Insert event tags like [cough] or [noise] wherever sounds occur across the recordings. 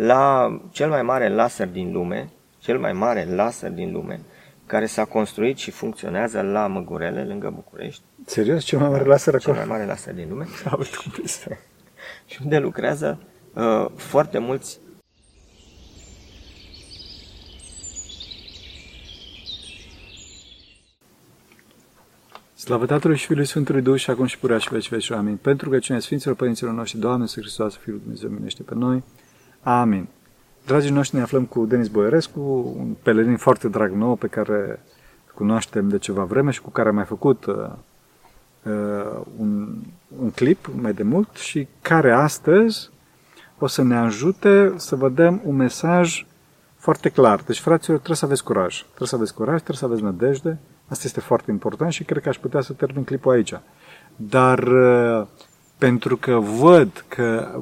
la cel mai mare laser din lume, cel mai mare laser din lume, care s-a construit și funcționează la Măgurele, lângă București. Serios? Cel mai mare laser Cel acolo? mai mare laser din lume. [laughs] și unde lucrează uh, foarte mulți Slavă Tatălui și Fiului Sfântului Duh și acum și purea și veci veci. Amin. Pentru că cine Sfinților Părinților noștri, Doamne, Iisus Hristos, Fiul Dumnezeu, minește pe noi. Amin. Dragii noștri, ne aflăm cu Denis Boierescu, un pelerin foarte drag nou pe care cunoaștem de ceva vreme și cu care am mai făcut uh, uh, un, un clip mai de mult și care astăzi o să ne ajute să vă dăm un mesaj foarte clar. Deci, fraților, trebuie să aveți curaj. Trebuie să aveți curaj, trebuie să aveți nădejde. Asta este foarte important și cred că aș putea să termin clipul aici. Dar uh, pentru că văd că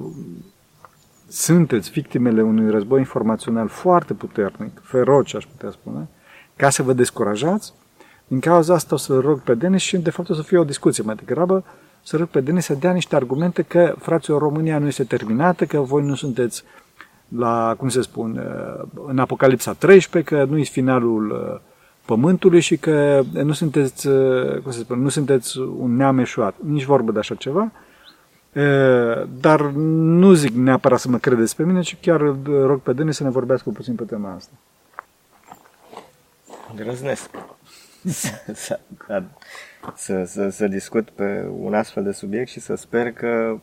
sunteți victimele unui război informațional foarte puternic, feroce, aș putea spune, ca să vă descurajați, din cauza asta o să rog pe Denis și de fapt o să fie o discuție mai degrabă, să rog pe Denis să dea niște argumente că, fraților, România nu este terminată, că voi nu sunteți la, cum se spune, în Apocalipsa 13, că nu e finalul uh, pământului și că nu sunteți, uh, cum se spune, nu sunteți un neam eșuat. Nici vorbă de așa ceva. Uh, Dar nu zic neapărat să mă credeți pe mine, ci chiar îl rog pe Denis să ne vorbească puțin pe tema asta. Îndrăznesc să, să, să, să, să discut pe un astfel de subiect și să sper că,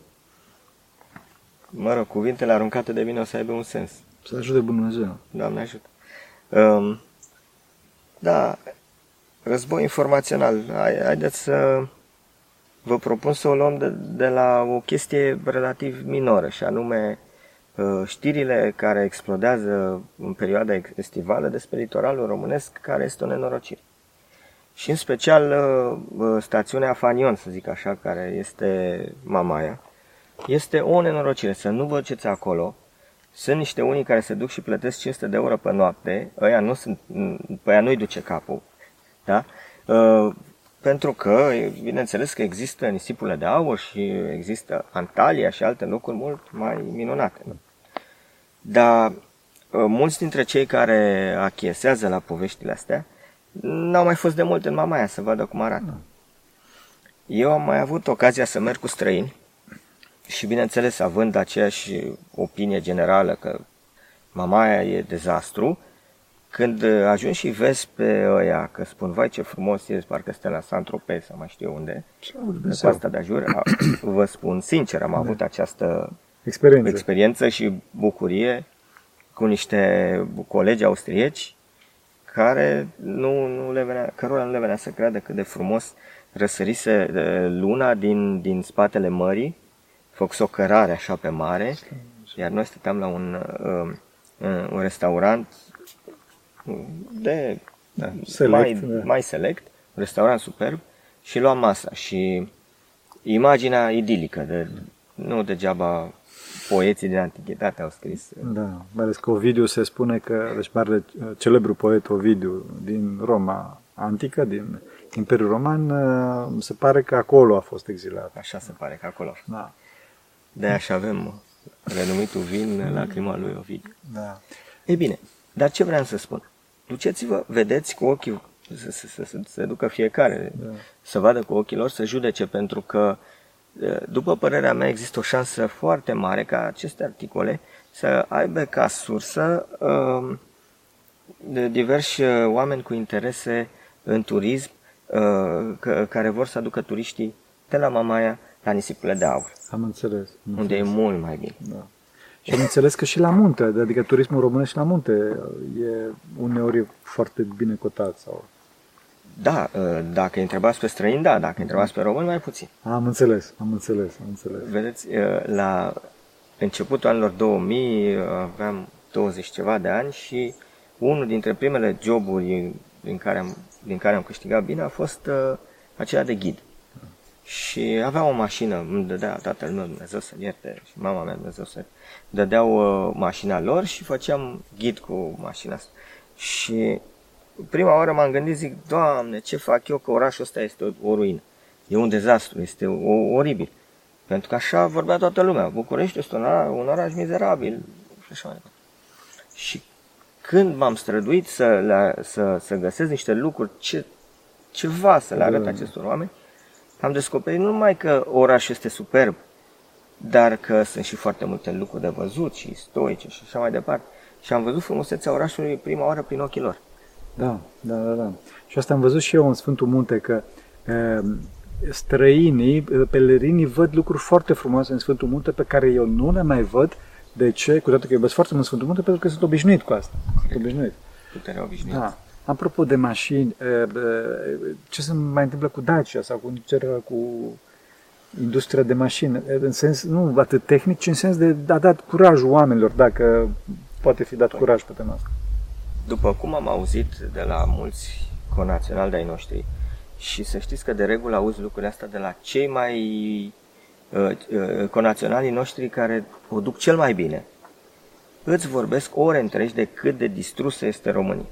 mă rog, cuvintele aruncate de mine o să aibă un sens. Să ajute Dumnezeu. Doamne ajută. Um, da, război informațional. Hai, haideți să vă propun să o luăm de, de la o chestie relativ minoră, și anume uh, știrile care explodează în perioada estivală despre litoralul românesc, care este o nenorocire. Și în special uh, uh, stațiunea Fanion, să zic așa, care este Mamaia, este o nenorocire. Să nu vă duceți acolo. Sunt niște unii care se duc și plătesc 500 de euro pe noapte, ăia nu sunt, pe ăia nu-i duce capul, da? Uh, pentru că, bineînțeles că există nisipurile de aur și există Antalya și alte locuri mult mai minunate. Nu? Dar uh, mulți dintre cei care achiesează la poveștile astea n-au mai fost de mult în Mamaia să vadă cum arată. Eu am mai avut ocazia să merg cu străini și, bineînțeles, având aceeași opinie generală că Mamaia e dezastru, când ajungi și vezi pe ăia că spun, vai ce frumos e, parcă stă la Saint-Tropez sau mai știu eu unde, cu asta de jur, [coughs] vă spun sincer, am avut această Experiență. experiență și bucurie cu niște colegi austrieci care nu, nu le venea, cărora nu le venea să creadă cât de frumos răsărise uh, luna din, din spatele mării, făcuse o cărare așa pe mare, iar noi stăteam la un, uh, uh, un restaurant de Da, select, mai, da. mai select, un restaurant superb și luam masa și imaginea idilică, de, nu degeaba poeții din antichitate au scris Da, mai ales că Ovidiu se spune că, deci marele celebru poet Ovidiu din Roma antică, din Imperiul Roman, se pare că acolo a fost exilat. Așa se pare că acolo. Da, De așa avem renumitul vin lacrima lui Ovidiu. da. Ei bine, dar ce vreau să spun? Duceți-vă, vedeți cu ochii, să, să, să, să se ducă fiecare, Da. să vadă cu ochii lor, să judece, pentru că, după părerea mea, există o șansă foarte mare ca aceste articole să aibă ca sursă uh, de diversi uh, oameni cu interese în turism, uh, că, care vor să aducă turiștii de la Mamaia la nisipurile de aur, Am înțeles. Am unde e înțeles. mult mai bine. Da. Și am înțeles că și la munte, adică turismul românesc la munte e uneori e foarte bine cotat. Sau... Da, uh, dacă îi întrebați pe străini, da, dacă îi întrebați pe români, mai puțin. Am înțeles, am înțeles, am înțeles. Vedeți, uh, la începutul anilor 2000 uh, aveam 20 ceva de ani și unul dintre primele joburi din care am, din care am câștigat bine a fost uh, acela de ghid. Și aveam o mașină, îmi dădea tatăl meu, Dumnezeu să-l ierte, și mama mea, Dumnezeu să dădeau uh, mașina lor și făceam ghid cu mașina asta. Și prima oară m-am gândit, zic, Doamne, ce fac eu că orașul ăsta este o, o ruină. E un dezastru, este o, oribil. Pentru că așa vorbea toată lumea. București este un oraș, un oraș mizerabil. Și așa mai departe. Și când m-am străduit să, le, să, să găsesc niște lucruri, ce, ceva să le arăt Da. acestor oameni, am descoperit nu numai că orașul este superb, dar că sunt și foarte multe lucruri de văzut și istorice și așa mai departe. Și am văzut frumusețea orașului prima oară prin ochii lor. Da, da, da, da. Și asta am văzut și eu în Sfântul Munte, că uh, străinii, uh, pelerinii văd lucruri foarte frumoase în Sfântul Munte pe care eu nu le mai văd. De ce? Cu toate că iubesc foarte mult Sfântul Munte, pentru că sunt obișnuit cu asta. Sunt obișnuit. Puterea obișnuită. Da. Apropo de mașini, uh, uh, ce se mai întâmplă cu Dacia sau cu, cu industria de mașini? Uh, În sens, nu atât tehnic, ci în sens de a dat curajul oamenilor, dacă poate fi dat curaj pe tema asta. După cum am auzit de la mulți conaționali de-ai noștri, și să știți că de regulă auzi lucrurile astea de la cei mai uh, uh, conaționalii noștri care o duc cel mai bine, îți vorbesc ore întregi de cât de distrusă este România.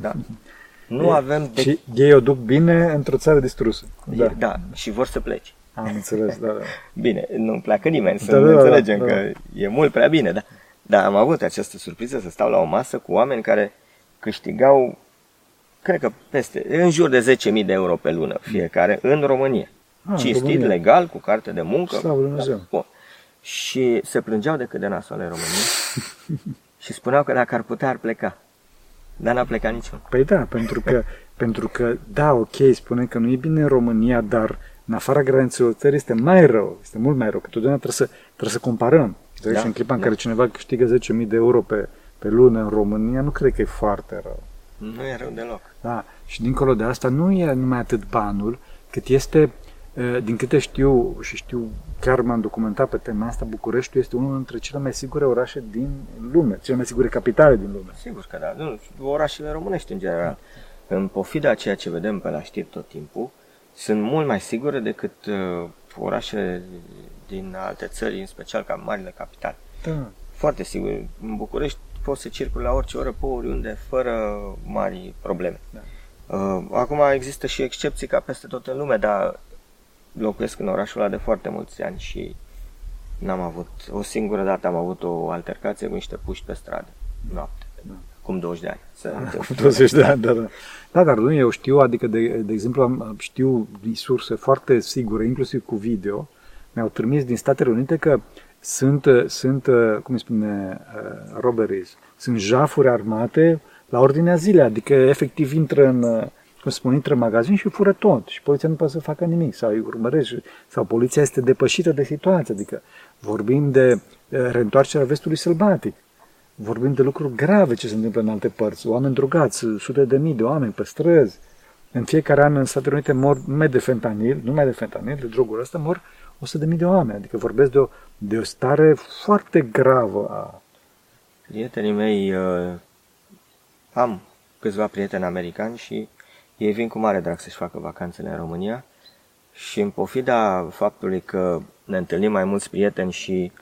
Da. Nu avem de... Și ei o duc bine într-o țară distrusă. Da. da, și vor să plece. Am înțeles, da, da. [laughs] Bine, nu pleacă nimeni, să Da, da, da, da, înțelegem da. că e mult prea bine, da. Dar am avut această surpriză să stau la o masă cu oameni care câștigau, cred că peste, în jur de 10.000 de euro pe lună fiecare în România. Ah, în Cinstit, România. legal, cu carte de muncă. Slavă Lui Dumnezeu. Bun. Și se plângeau de cât de nasoală e România [laughs] și spuneau că dacă ar putea, ar pleca. Dar n-a plecat niciun. Păi da, pentru că, [laughs] pentru că, da, ok, spune că nu e bine în România, dar în afara granițelor țării este mai rău, este mult mai rău, că totdeauna trebuie să, trebuie să comparăm. Da, Da, și în clipa în da. care cineva câștigă 10.000 de euro pe, pe lună în România, nu cred că e foarte rău. Nu e rău deloc. Da, și dincolo de asta nu e numai atât banul, cât este, eh, din câte știu și știu, chiar m-am documentat pe tema asta, Bucureștiul este unul dintre cele mai sigure orașe din lume, cele mai sigure capitale din lume. Sigur că da. Nu, orașele românești în general, în pofida a ceea ce vedem pe la știri tot timpul, sunt mult mai sigure decât uh, orașele din alte țări, în special ca marile capitale. Da. Foarte sigur. În București poți să circuli la orice oră, pe oriunde, fără mari probleme. Da. Uh, acum există și excepții ca peste tot în lume, dar locuiesc în orașul ăla de foarte mulți ani și n-am avut, o singură dată am avut o altercație cu niște puști pe stradă, noapte, Da. cum 20 de ani. [laughs] Să Cu 20 de ani, da, da. Da, dar nu, eu știu, adică, de, de exemplu, am, știu din surse foarte sigure, inclusiv cu video, mi-au trimis din Statele Unite că sunt, sunt cum îi spune, uh, robberies, sunt jafuri armate la ordinea zilei, adică efectiv intră în, uh, cum spun, intră în magazin și fură tot și poliția nu poate să facă nimic sau îi urmărește sau poliția este depășită de situație, adică vorbim de uh, reîntoarcerea vestului sălbatic, vorbim de lucruri grave ce se întâmplă în alte părți, oameni drogați, sute de mii de oameni pe străzi. În fiecare an în Statele Unite mor numai de fentanil, numai de fentanil, de droguri ăsta, mor 100 de mii de oameni. Adică vorbesc de o, de o stare foarte gravă a... Prietenii mei, uh, am câțiva prieteni americani și ei vin cu mare drag să-și facă vacanțele în România și în pofida faptului că ne întâlnim mai mulți prieteni și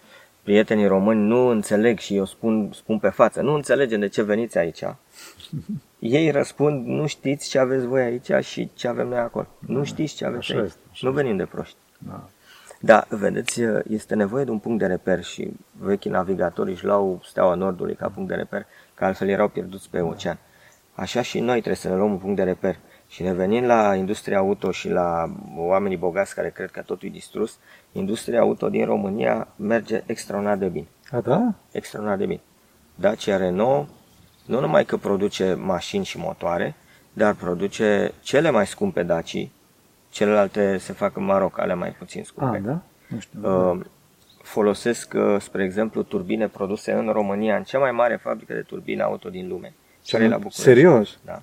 prietenii români nu înțeleg și eu spun, spun pe față, nu înțelegem de ce veniți aici. [laughs] Ei răspund, nu știți ce aveți voi aici și ce avem noi acolo. Nu știți ce aveți așa aici. este, așa nu venim de proști. Da. Da, vedeți, este nevoie de un punct de reper și vechii navigatori își luau steaua Nordului ca punct de reper, că altfel erau pierduți pe ocean. Așa și noi trebuie să ne luăm un punct de reper. Și revenind la industria auto și la oamenii bogați care cred că totul e distrus, industria auto din România merge extraordinar de bine. A, da? Extraordinar de bine. Dacia Renault nu numai că produce mașini și motoare, dar produce cele mai scumpe Daci, celelalte se fac în Maroc, ale mai puțin A, scumpe. da? Nu știu. Uh, folosesc, uh, spre exemplu, turbine produse în România, în cea mai mare fabrică de turbine auto din lume. Care e la București. Serios? Da.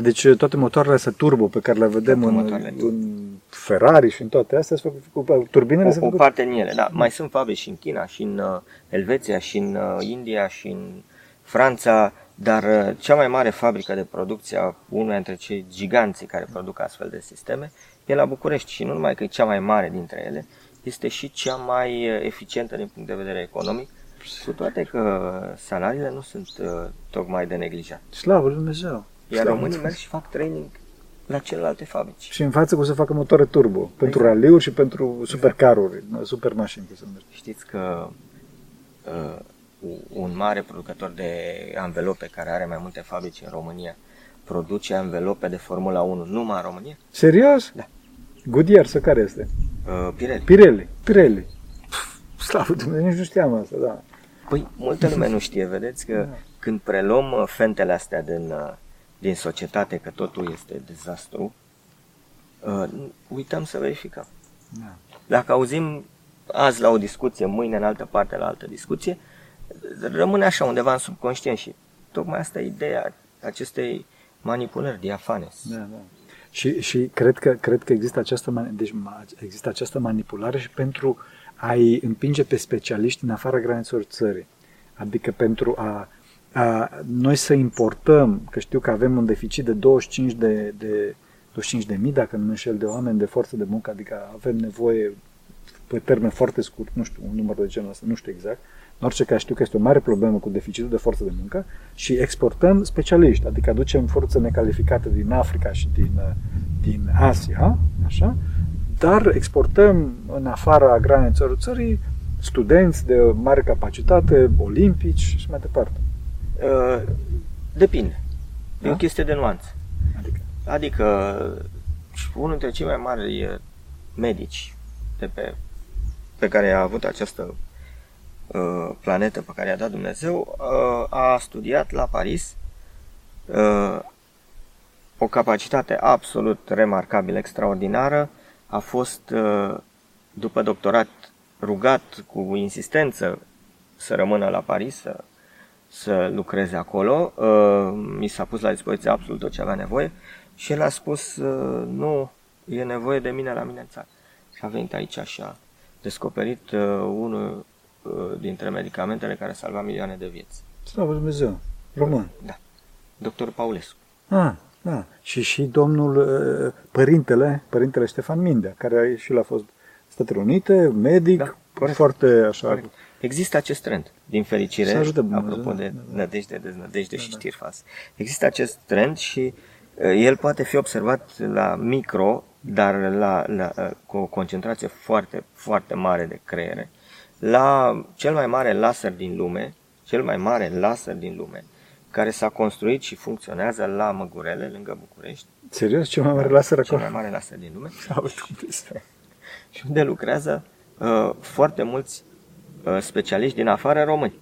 Deci toate motoarele astea turbo pe care le vedem Toate în, motoarele turbo. în Ferrari și în toate astea, sunt făcute cu turbinele O, sunt o făcute. parte din ele, da. Mai sunt fabrici și în China, și în uh, Elveția, și în uh, India, și în Franța, dar uh, cea mai mare fabrică de producție, a una dintre cei giganții care produc astfel de sisteme, e la București și nu numai că e cea mai mare dintre ele, este și cea mai uh, eficientă din punct de vedere economic, cu toate că salariile nu sunt uh, tocmai de neglijat. Slavă Lui Dumnezeu! Iar Slavă românii Lui merg și fac training la celelalte fabrici. Și în față cum să facă motoare turbo, pentru Exact. raliuri și pentru supercaruri, super mașini. Cum se numește. Știți că uh, un mare producător de anvelope care are mai multe fabrici în România produce anvelope de Formula 1 numai în România? Serios? Da. Goodyear sau care este? Uh, Pirelli. Pirelli. Pirelli. Pf, Slavă Dumnezeu, nici nu știam asta, da. Păi, multă lume nu știe, vedeți că Da. când preluăm uh, fentele astea din, uh, din societate, că totul este dezastru, uh, uităm să verificăm. da. Dacă auzim azi la o discuție, mâine în altă parte la altă discuție, rămâne așa undeva în subconștient și tocmai asta e ideea acestei manipulări diafane. Da, da. Și, și cred, că, cred că există această, mani- deci, ma- există această manipulare și pentru a-i împinge pe specialiști în afara granițelor țării. Adică pentru a, a noi să importăm, că știu că avem un deficit de 25 de, de 25 de mii, dacă nu mă înșel, de oameni de forță de muncă, adică avem nevoie pe termen foarte scurt, nu știu, un număr de genul ăsta, nu știu exact. În orice caz știu că este o mare problemă cu deficitul de forță de muncă și exportăm specialiști, adică aducem forță necalificată din Africa și din, uh, din Asia, așa, dar exportăm în afara granițelor țării studenți de mare capacitate, olimpici și mai departe. Uh, depinde. E Da? o chestie de nuanță. Adică, Adică unul dintre cei mai mari eh, medici de pe, pe care a avut această uh, planetă pe care i-a dat Dumnezeu, uh, a studiat la Paris uh, o capacitate absolut remarcabilă, extraordinară. A fost, uh, după doctorat, rugat cu insistență să rămână la Paris, să, să lucreze acolo. Uh, mi s-a pus la dispoziție absolut tot ce avea nevoie și el a spus, uh, nu, e nevoie de mine la mine în țară. Și a venit aici și a descoperit uh, unul uh, dintre medicamentele care salva milioane de vieți. slavă Dumnezeu, român. Da. Doctorul Paulescu. Ah, da. Și și domnul, uh, părintele, părintele Ștefan Mindea, care și el a fost Statele Unite, medic, Da, corect. foarte așa. Corect. Există acest trend, din fericire, Să ajute Dumnezeu, apropo da, de da, da. nădejde, deznădejde Da, și da. știri false. Există acest trend și uh, el poate fi observat la micro, dar la, la, uh, cu o concentrație foarte, foarte mare de creiere. La cel mai mare laser din lume, cel mai mare laser din lume, care s-a construit și funcționează la Măgurele, lângă București. Serios? Ce mai mare laser Cel acolo? mai mare laser din lume. Slavă [laughs] Dumnezeu. și unde lucrează uh, foarte mulți uh, specialiști din afară români.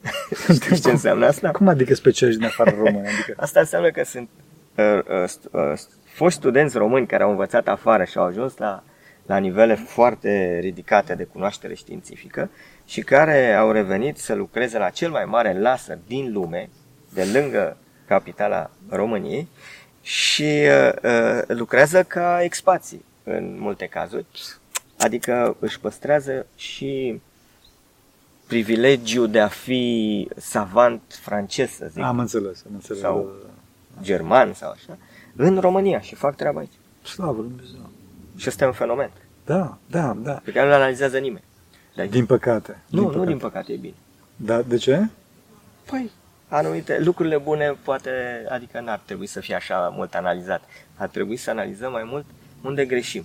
[laughs] Știți ce înseamnă asta? Cum adică specialiști din afară români? Adică, [laughs] Asta înseamnă că sunt uh, uh, st- uh, foști studenți români care au învățat afară și au ajuns la, la nivele foarte ridicate de cunoaștere științifică și care au revenit să lucreze la cel mai mare laser din lume, de lângă capitala României, și uh, uh, lucrează ca expații în multe cazuri. Adică își păstrează și privilegiul de a fi savant francez, să zic, am înțeles, am înțeles. Sau- german sau așa, în România și fac treaba aici. Slavă Dumnezeu. Și ăsta e un fenomen Da, da, da. pe care nu-l analizează nimeni. Dar Din păcate. nu, din nu păcate. din păcate e bine. Da, de ce? Păi, anumite lucrurile bune poate, adică n-ar trebui să fie așa mult analizat. Ar trebui să analizăm mai mult unde greșim.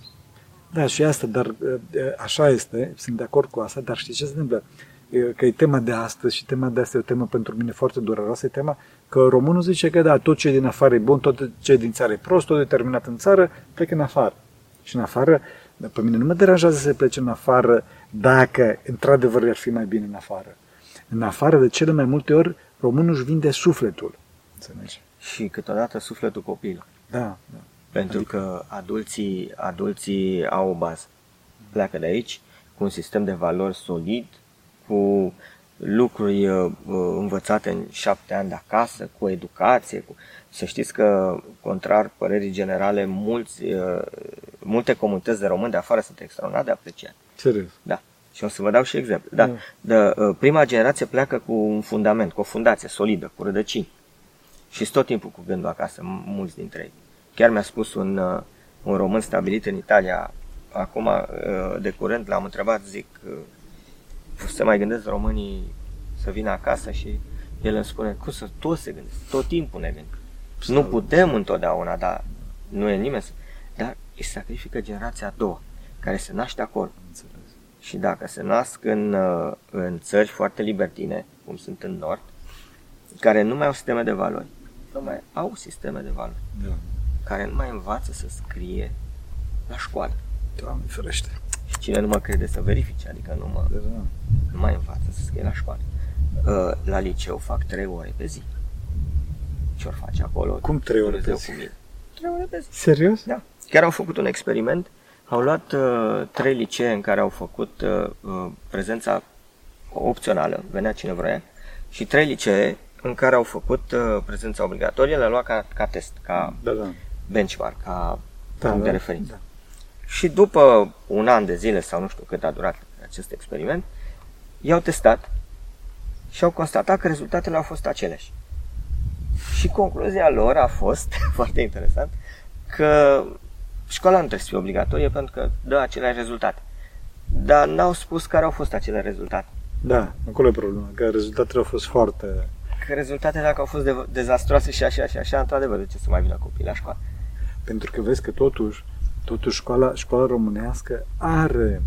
Da, și asta, dar uh, așa este, sunt de acord cu asta, dar știi ce se întâmplă? Uh, Că e tema de astăzi și tema de astăzi e o temă pentru mine foarte dureroasă, e tema că românul zice că da, tot ce e din afară e bun, tot ce e din țară e prost, tot e terminat în țară, plec în afară. Și în afară, dar pe mine nu mă deranjează să se plece în afară dacă într-adevăr ar fi mai bine în afară. În afară, de cele mai multe ori, românul își vinde sufletul. Înțelegi? Și câteodată sufletul copilului. Da, da. Pentru Adică- că adulții, adulții au o bază. Pleacă de aici cu un sistem de valori solid, cu lucruri uh, uh, învățate în șapte ani de acasă, cu educație. Cu... Să știți că, contrar părerii generale, mulți, uh, multe comunități de români de afară sunt extraordinar de apreciate. Serios. Da. Și o să vă dau și exemplu. Da. Mm. De, uh, prima generație pleacă cu un fundament, cu o fundație solidă, cu rădăcini. Și tot timpul cu gândul acasă, m- mulți dintre ei. Chiar mi-a spus un, uh, un român stabilit în Italia, acum uh, de curând l-am întrebat, zic, uh, se mai gândesc românii să vină acasă și el îmi spune, cum să, toți se gândesc, tot timpul ne gândim. Nu putem întotdeauna, dar nu e nimeni să... Dar îi sacrifică generația a doua, care se naște acolo. Înțeles. Și dacă se nasc în, uh, în țări foarte libertine, cum sunt în Nord, care nu mai au sisteme de valori, nu mai au sisteme de valori, Da. care nu mai învață să scrie la școală. Doamne ferește. Și cine nu mă crede să verifice, adică nu, mă, Da. nu mai învață să scrie la școală. Uh, La liceu fac trei ore pe zi. Ce ori face acolo? Cum trei ore pe Dumnezeu zi? cu mine. Trei ore pe zi. Serios? Da. Chiar au făcut un experiment. Au luat uh, trei licee în care au făcut uh, uh, prezența opțională, venea cine vrea, și trei licee în care au făcut uh, prezența obligatorie, le-a luat ca, ca test, ca Da, da. benchmark, ca Da, punct da, de referință. da. Și după un an de zile sau nu știu cât a durat acest experiment, i-au testat și au constatat că rezultatele au fost aceleași. Și concluzia lor a fost, [laughs] foarte interesant, că școala nu trebuie să fie obligatorie pentru că dă aceleași rezultate. Dar n-au spus care au fost acele rezultate. Da, acolo e problema, că rezultatele au fost foarte... Că rezultatele dacă au fost de- dezastroase și așa și așa, într-adevăr, de ce să mai vină copiii la școală? Pentru că vezi că totuși, totuși școala, școala românească are,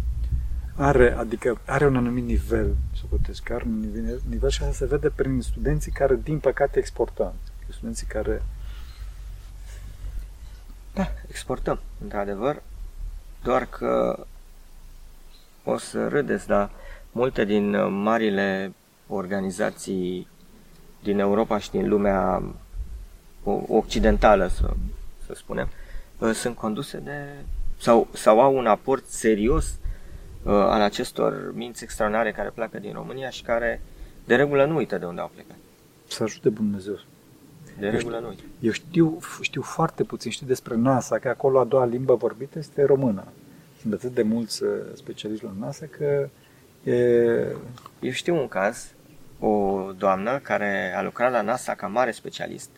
are, adică are un anumit nivel, să că are un nivel, nivel și asta se vede prin studenții care, din păcate, exportăm. Studenții care, Da, exportăm, într-adevăr, doar că o să râdeți, dar multe din uh, marile organizații din Europa și din lumea o- occidentală, să, să spunem, uh, sunt conduse de sau, sau au un aport serios uh, al acestor minți extraordinare care pleacă din România și care de regulă nu uită de unde au plecat. să ajute Dumnezeu. De regulă nu uită. Eu știu, știu foarte puțin, știu despre NASA, că acolo a doua limbă vorbită este română. Sunt atât de mulți uh, specialiști la NASA că e... Eu știu un caz, o doamnă care a lucrat la NASA ca mare specialist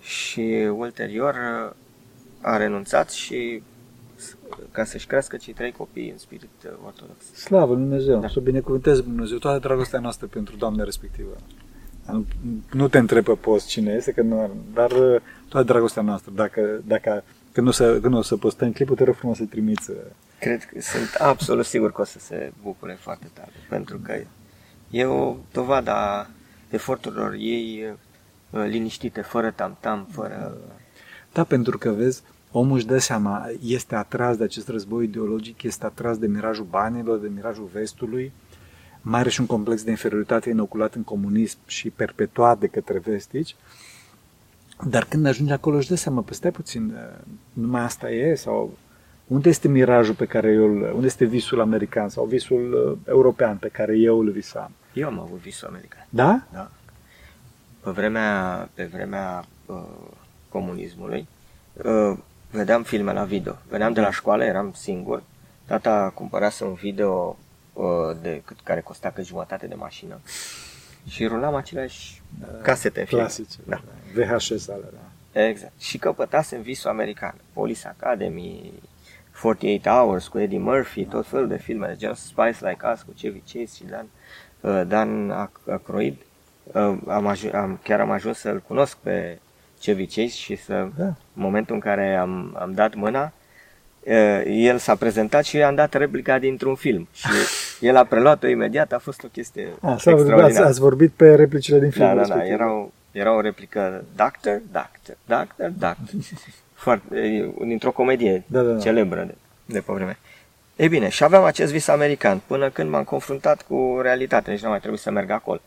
și ulterior uh, a renunțat și s- ca să-și crească cei trei copii în spirit uh, ortodox. Slavă Lui Dumnezeu, Da. da. să binecuvânteze Dumnezeu, toată dragostea noastră pentru doamna respectivă. Nu, nu te întreb pe post cine este, că nu, dar uh, toată dragostea noastră. Dacă, dacă când o să, când o să postăm clipul, te rog frumos să trimiți. uh, Cred că sunt absolut sigur că o să se bucure foarte tare, pentru că e o dovadă a eforturilor ei uh, liniștite, fără tam-tam, fără... Da, pentru că vezi, omul își dă seama, este atras de acest război ideologic, este atras de mirajul banilor, de mirajul vestului, mai are și un complex de inferioritate inoculat în comunism și perpetuat de către vestici, dar când ajunge acolo își dă seama, păi stai puțin, numai asta e? Sau unde este mirajul pe care eu îl, unde este visul american sau visul uh, european pe care eu îl visam? Eu am avut visul american. Da? Da. Pe vremea, pe vremea uh, comunismului, uh, vedeam filme la video. Veneam de la școală, eram singur. Tata cumpărase un video uh, de cât care costa că jumătate de mașină. Și rulam aceleași casete în film. Clasice. Da. VHS alea, da. Exact. Și căpătasem visul american. Police Academy, 48 Hours cu Eddie Murphy, tot felul de filme de genul Spice Like Us cu Chevy Chase și Dan, uh, Dan Ac- Aykroyd. Uh, am aju- am, chiar am ajuns să-l cunosc pe Chevy Chase și să, Da. în momentul în care am, am dat mâna, uh, el s-a prezentat și eu i-am dat replica dintr-un film. Și el a preluat-o imediat, a fost o chestie A, s-a, ați, extraordinară. ați vorbit pe replicile din Da, filmul da, da, respectiv. era o, era o replică Doctor, Doctor, Doctor, Doctor. [laughs] Foarte, e, dintr-o comedie Da, da, da. celebră de, de pe vreme. E bine, și aveam acest vis american până când m-am confruntat cu realitatea, nici nu mai trebuit să merg acolo.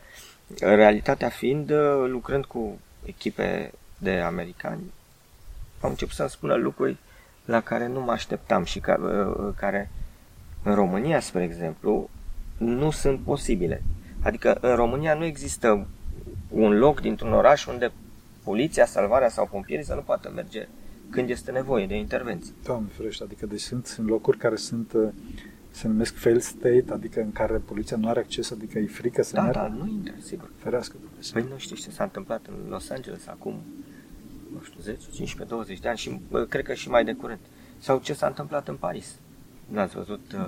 Realitatea fiind, uh, lucrând cu echipe de americani, au început să-mi spună lucruri la care nu mă așteptam și ca, uh, care în România, spre exemplu, nu sunt posibile. Adică în România nu există un loc dintr-un oraș unde poliția, salvarea sau pompierii să nu poată merge când este nevoie de intervenție. Doamne ferește, adică deci sunt, sunt locuri care sunt, uh, se numesc fail state, adică în care poliția nu are acces, adică e frică să Da, meargă. da, nu intră, sigur. Ferească Dumnezeu. Păi nu știi ce s-a întâmplat în Los Angeles acum, nu știu, 10, 15, 20 de ani și bă, cred că și mai de curând. Sau ce s-a întâmplat în Paris. N-ați văzut uh,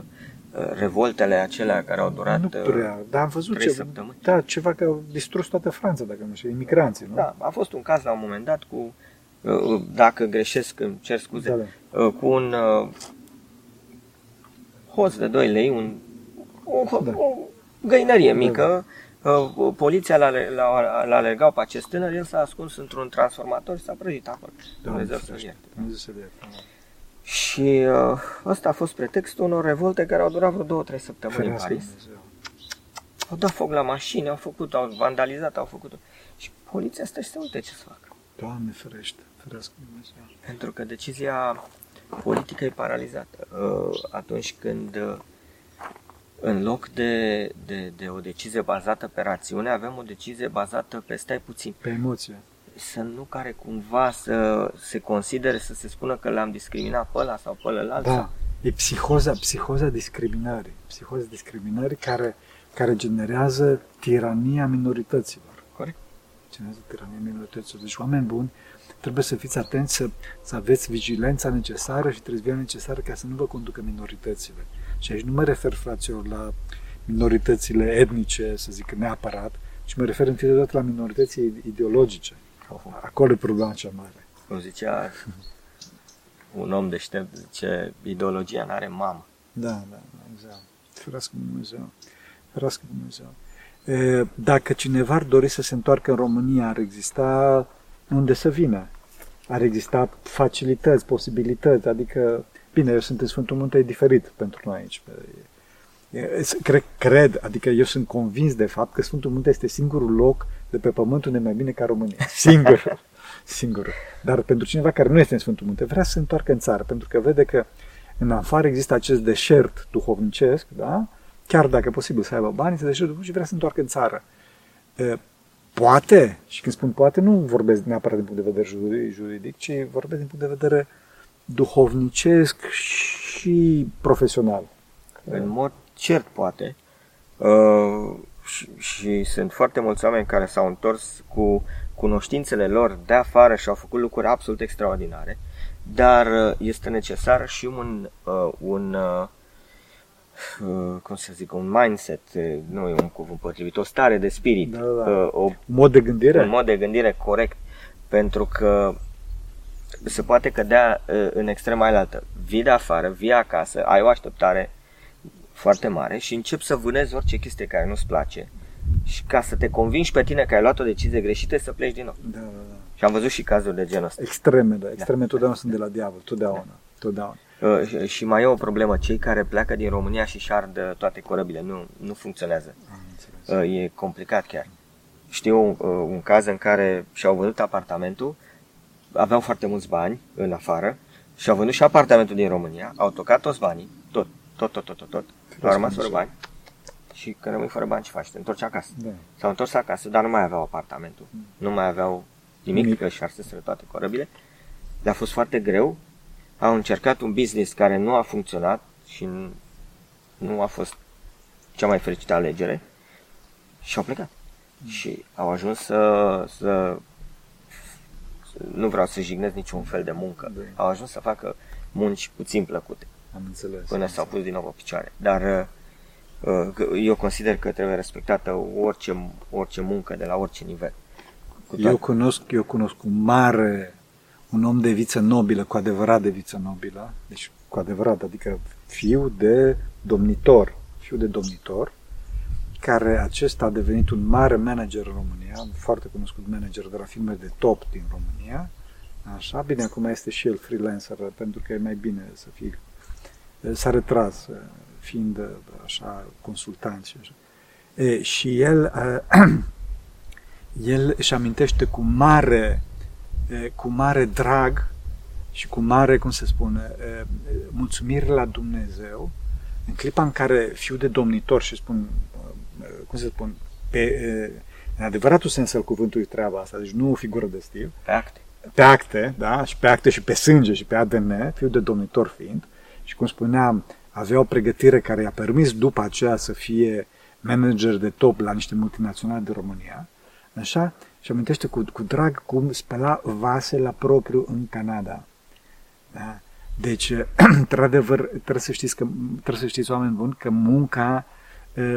uh, revoltele acelea care au durat nu uh, prea, dar am văzut trei ce, săptămâni. da, ceva că au distrus toată Franța, dacă nu știu, imigranții, nu? Da, a fost un caz la un moment dat cu, uh, dacă greșesc, îmi cer scuze, Da, da. uh, cu un uh, hoț de 2 lei, un, un, Da. o găinărie mică, Uh, poliția l-a, l-a, l-a alergau pe acest tânăr, el s-a ascuns într-un transformator și s-a prăjit acolo. Dumnezeu să-l ierte. Dumnezeu să-l ierte. Și uh, ăsta a fost pretextul unor revolte care au durat vreo două, trei săptămâni în Ferească Paris. Dumnezeu. Au dat foc la mașini, au făcut, au vandalizat, au făcut. Și poliția stă și se uite ce să facă. Doamne ferește, ferească Dumnezeu. Pentru că decizia politică e paralizată. Uh, Atunci când uh, în loc de, de, de o decizie bazată pe rațiune, avem o decizie bazată pe stai puțin. Pe emoție. Să nu care cumva să se considere, să se spună că l-am discriminat pe ăla sau pe ălalt. Da, sau- e psihoza, psihoza discriminării. Psihoza discriminării care, care generează tirania minorităților. Corect. Generează tirania minorităților. Deci, oameni buni, trebuie să fiți atenți să, să aveți vigilența necesară și trezvia necesară ca să nu vă conducă minoritățile. Și aici nu mă refer, fraților, la minoritățile etnice, să zic neapărat, ci mă refer întâi de toate la minorității ideologice. Acolo e problema cea mare. Cum zicea un om deștept, zice, ideologia n-are mamă. Da, da, da, exact. Ferească Dumnezeu. Ferească Dumnezeu. E, Dacă cineva ar dori să se întoarcă în România, ar exista unde să vină. Ar exista facilități, posibilități, adică, bine, eu sunt în Sfântul Munte, e diferit pentru noi aici. E, s- Cred, cred, adică eu sunt convins de fapt că Sfântul Munte este singurul loc de pe pământ unde e mai bine ca România. [laughs] Singur. Singur. Dar pentru cineva care nu este în Sfântul Munte, vrea să se întoarcă în țară, pentru că vede că în afară există acest deșert duhovnicesc, da? chiar dacă e posibil să aibă bani, este deșert duhovnicesc și vrea să se întoarcă în țară. E, Poate, și când spun poate, nu vorbesc neapărat din punct de vedere juri- juridic, ci vorbesc din punct de vedere duhovnicesc și profesional. În mod cert, poate. Uh, și, și sunt foarte mulți oameni care s-au întors cu cunoștințele lor de afară și au făcut lucruri absolut extraordinare, dar uh, este necesar și un, uh, un uh, uh, cum să zic, un mindset, uh, nu e un cuvânt potrivit, o stare de spirit, Da, da. uh, o Mod de gândire? un mod de gândire corect, pentru că se poate cădea uh, în extrema alaltă. Vii de afară, vii acasă, ai o așteptare foarte mare și începi să vânezi orice chestie care nu-ți place și ca să te convingi pe tine că ai luat o decizie greșită să pleci din nou. Da, da, da. Și am văzut și cazuri de genul ăsta. Extreme, da. Extreme totdeauna sunt de la diavol. Totdeauna. Totdeauna. Uh, și- Și mai e o problemă, cei care pleacă din România și ard uh, toate corăbile, nu, nu funcționează. Am înțeles. Uh, E complicat chiar. Știu uh, un caz în care și-au vândut apartamentul, aveau foarte mulți bani în afară și au vândut și apartamentul din România, au tocat toți banii, tot, tot, tot, tot, tot, tot. au rămas fără bani. Și când rămâi fără bani, ce faci? Te întorci acasă. Da. S-au întors acasă, dar nu mai aveau apartamentul. Nu mai aveau nimic, Nimic. că și arseseră toate corăbile. Le-a fost foarte greu. Au încercat un business care nu a funcționat și n- nu a fost cea mai fericită alegere și au plecat. Și au ajuns să, să, să nu vreau să jignesc niciun fel de muncă. Da. Au ajuns să facă munci puțin plăcute Am înțeles. până s-au pus din nou pe picioare. Dar uh, că- eu consider că trebuie respectată orice, orice muncă de la orice nivel. Cu Eu toate. cunosc, eu cunosc un mare, un om de viță nobilă, cu adevărat de viță nobilă, deci cu adevărat, adică fiu de domnitor, fiu de domnitor, care acesta a devenit un mare manager în România, un foarte cunoscut manager de la firme de top din România, așa, bine, acum este și el freelancer, pentru că e mai bine să fie, s-a retras, fiind așa consultant și așa. E, și el [clears throat] el își amintește cu mare, e, cu mare drag și cu mare, cum se spune, e, mulțumire la Dumnezeu în clipa în care fiu de domnitor și spun, e, cum se spun, pe, e, în adevăratul sens al cuvântului treaba asta, deci nu o figură de stil, Pe acte. pe acte, da, și pe acte și pe sânge și pe ADN, fiu de domnitor fiind, și cum spuneam, avea o pregătire care i-a permis după aceea să fie manager de top la niște multinaționale de România, așa, și amintește cu, cu drag cum spela vase la propriu în Canada. Da? Deci, [clears throat] într-adevăr, trebuie să știți, că, trebuie să știți, oameni buni, că munca, eh,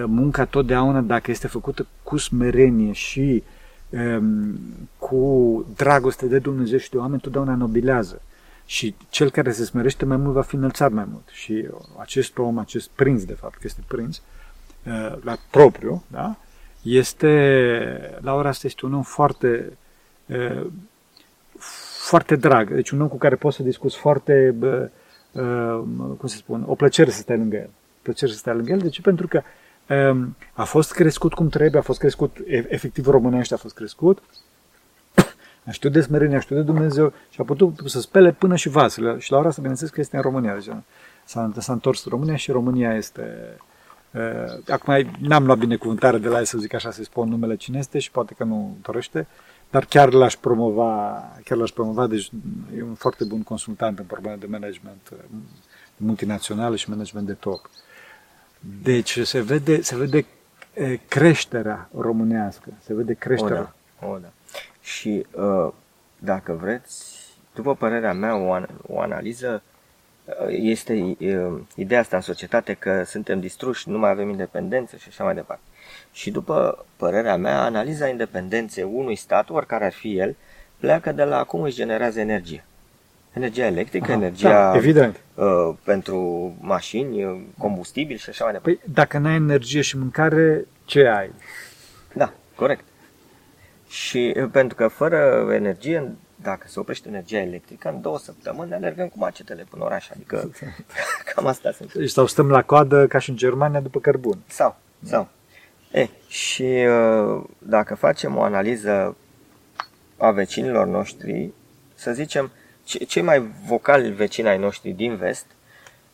munca totdeauna, dacă este făcută cu smerenie și em, cu dragoste de Dumnezeu și de oameni, totdeauna nobilează. Și cel care se smerește mai mult va fi înălțat mai mult. Și acest om, acest prinț, de fapt, că este prinț, eh, la propriu, da? este, la ora asta este un om foarte, uh, foarte drag, deci un om cu care poți să discuți foarte, uh, cum să spun, o plăcere să stai lângă el. Plăcere să stai lângă el, de ce? Pentru că um, a fost crescut cum trebuie, a fost crescut, efectiv românește a fost crescut, a știut de smerenie, a știut de Dumnezeu și a putut să spele până și vasele. Și la ora asta, bineînțeles că este în România. Deci, s-a, s-a întors România și România este... Uh, acum n-am luat binecuvântare de la el să zic așa, să-i spun numele cine este și poate că nu dorește, dar chiar l-aș promova, chiar l-aș promova, deci e un foarte bun consultant în probleme de management multinațional și management de top. Deci se vede, se vede creșterea românească, se vede creșterea. O, da. O, da. Și uh, dacă vreți, după părerea mea, o, o analiză este ideea asta în societate că suntem distruși, nu mai avem independență și așa mai departe. Și după părerea mea, analiza independenței unui stat, oricare ar fi el, pleacă de la cum își generează energie. Energia electrică, Aha, energia da, evident. Uh, pentru mașini, combustibil și așa mai departe. Păi dacă n-ai energie și mâncare, ce ai? Da, corect. Și pentru că fără energie dacă se oprește energia electrică, în două săptămâni alergăm cu macetele până oraș. Adică [laughs] cam asta sunt. Deci sau stăm la coadă ca și în Germania după cărbun. Sau, sau. E, și uh, dacă facem o analiză a vecinilor noștri, să zicem, cei mai vocali vecini ai noștri din vest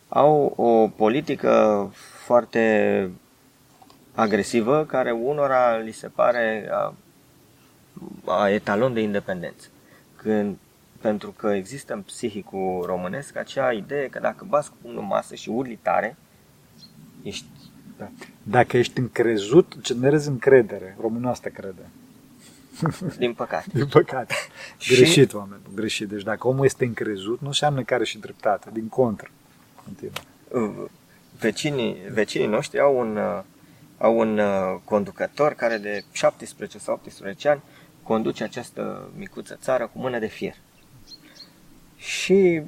au o politică foarte agresivă care unora li se pare a, a etalon de independență când, pentru că există în psihicul românesc acea idee că dacă bați cu pumnul masă și urli tare, ești... Da. Dacă ești încrezut, generezi încredere. Românul asta crede. Din păcate. Din păcate. [laughs] Greșit, și... oameni, greșit. Deci dacă omul este încrezut, nu înseamnă că are și dreptate. Din contră. Uh, vecinii, vecinii noștri au un, uh, au un uh, conducător care de 17 sau 18 ani conduce această micuță țară cu mână de fier. Și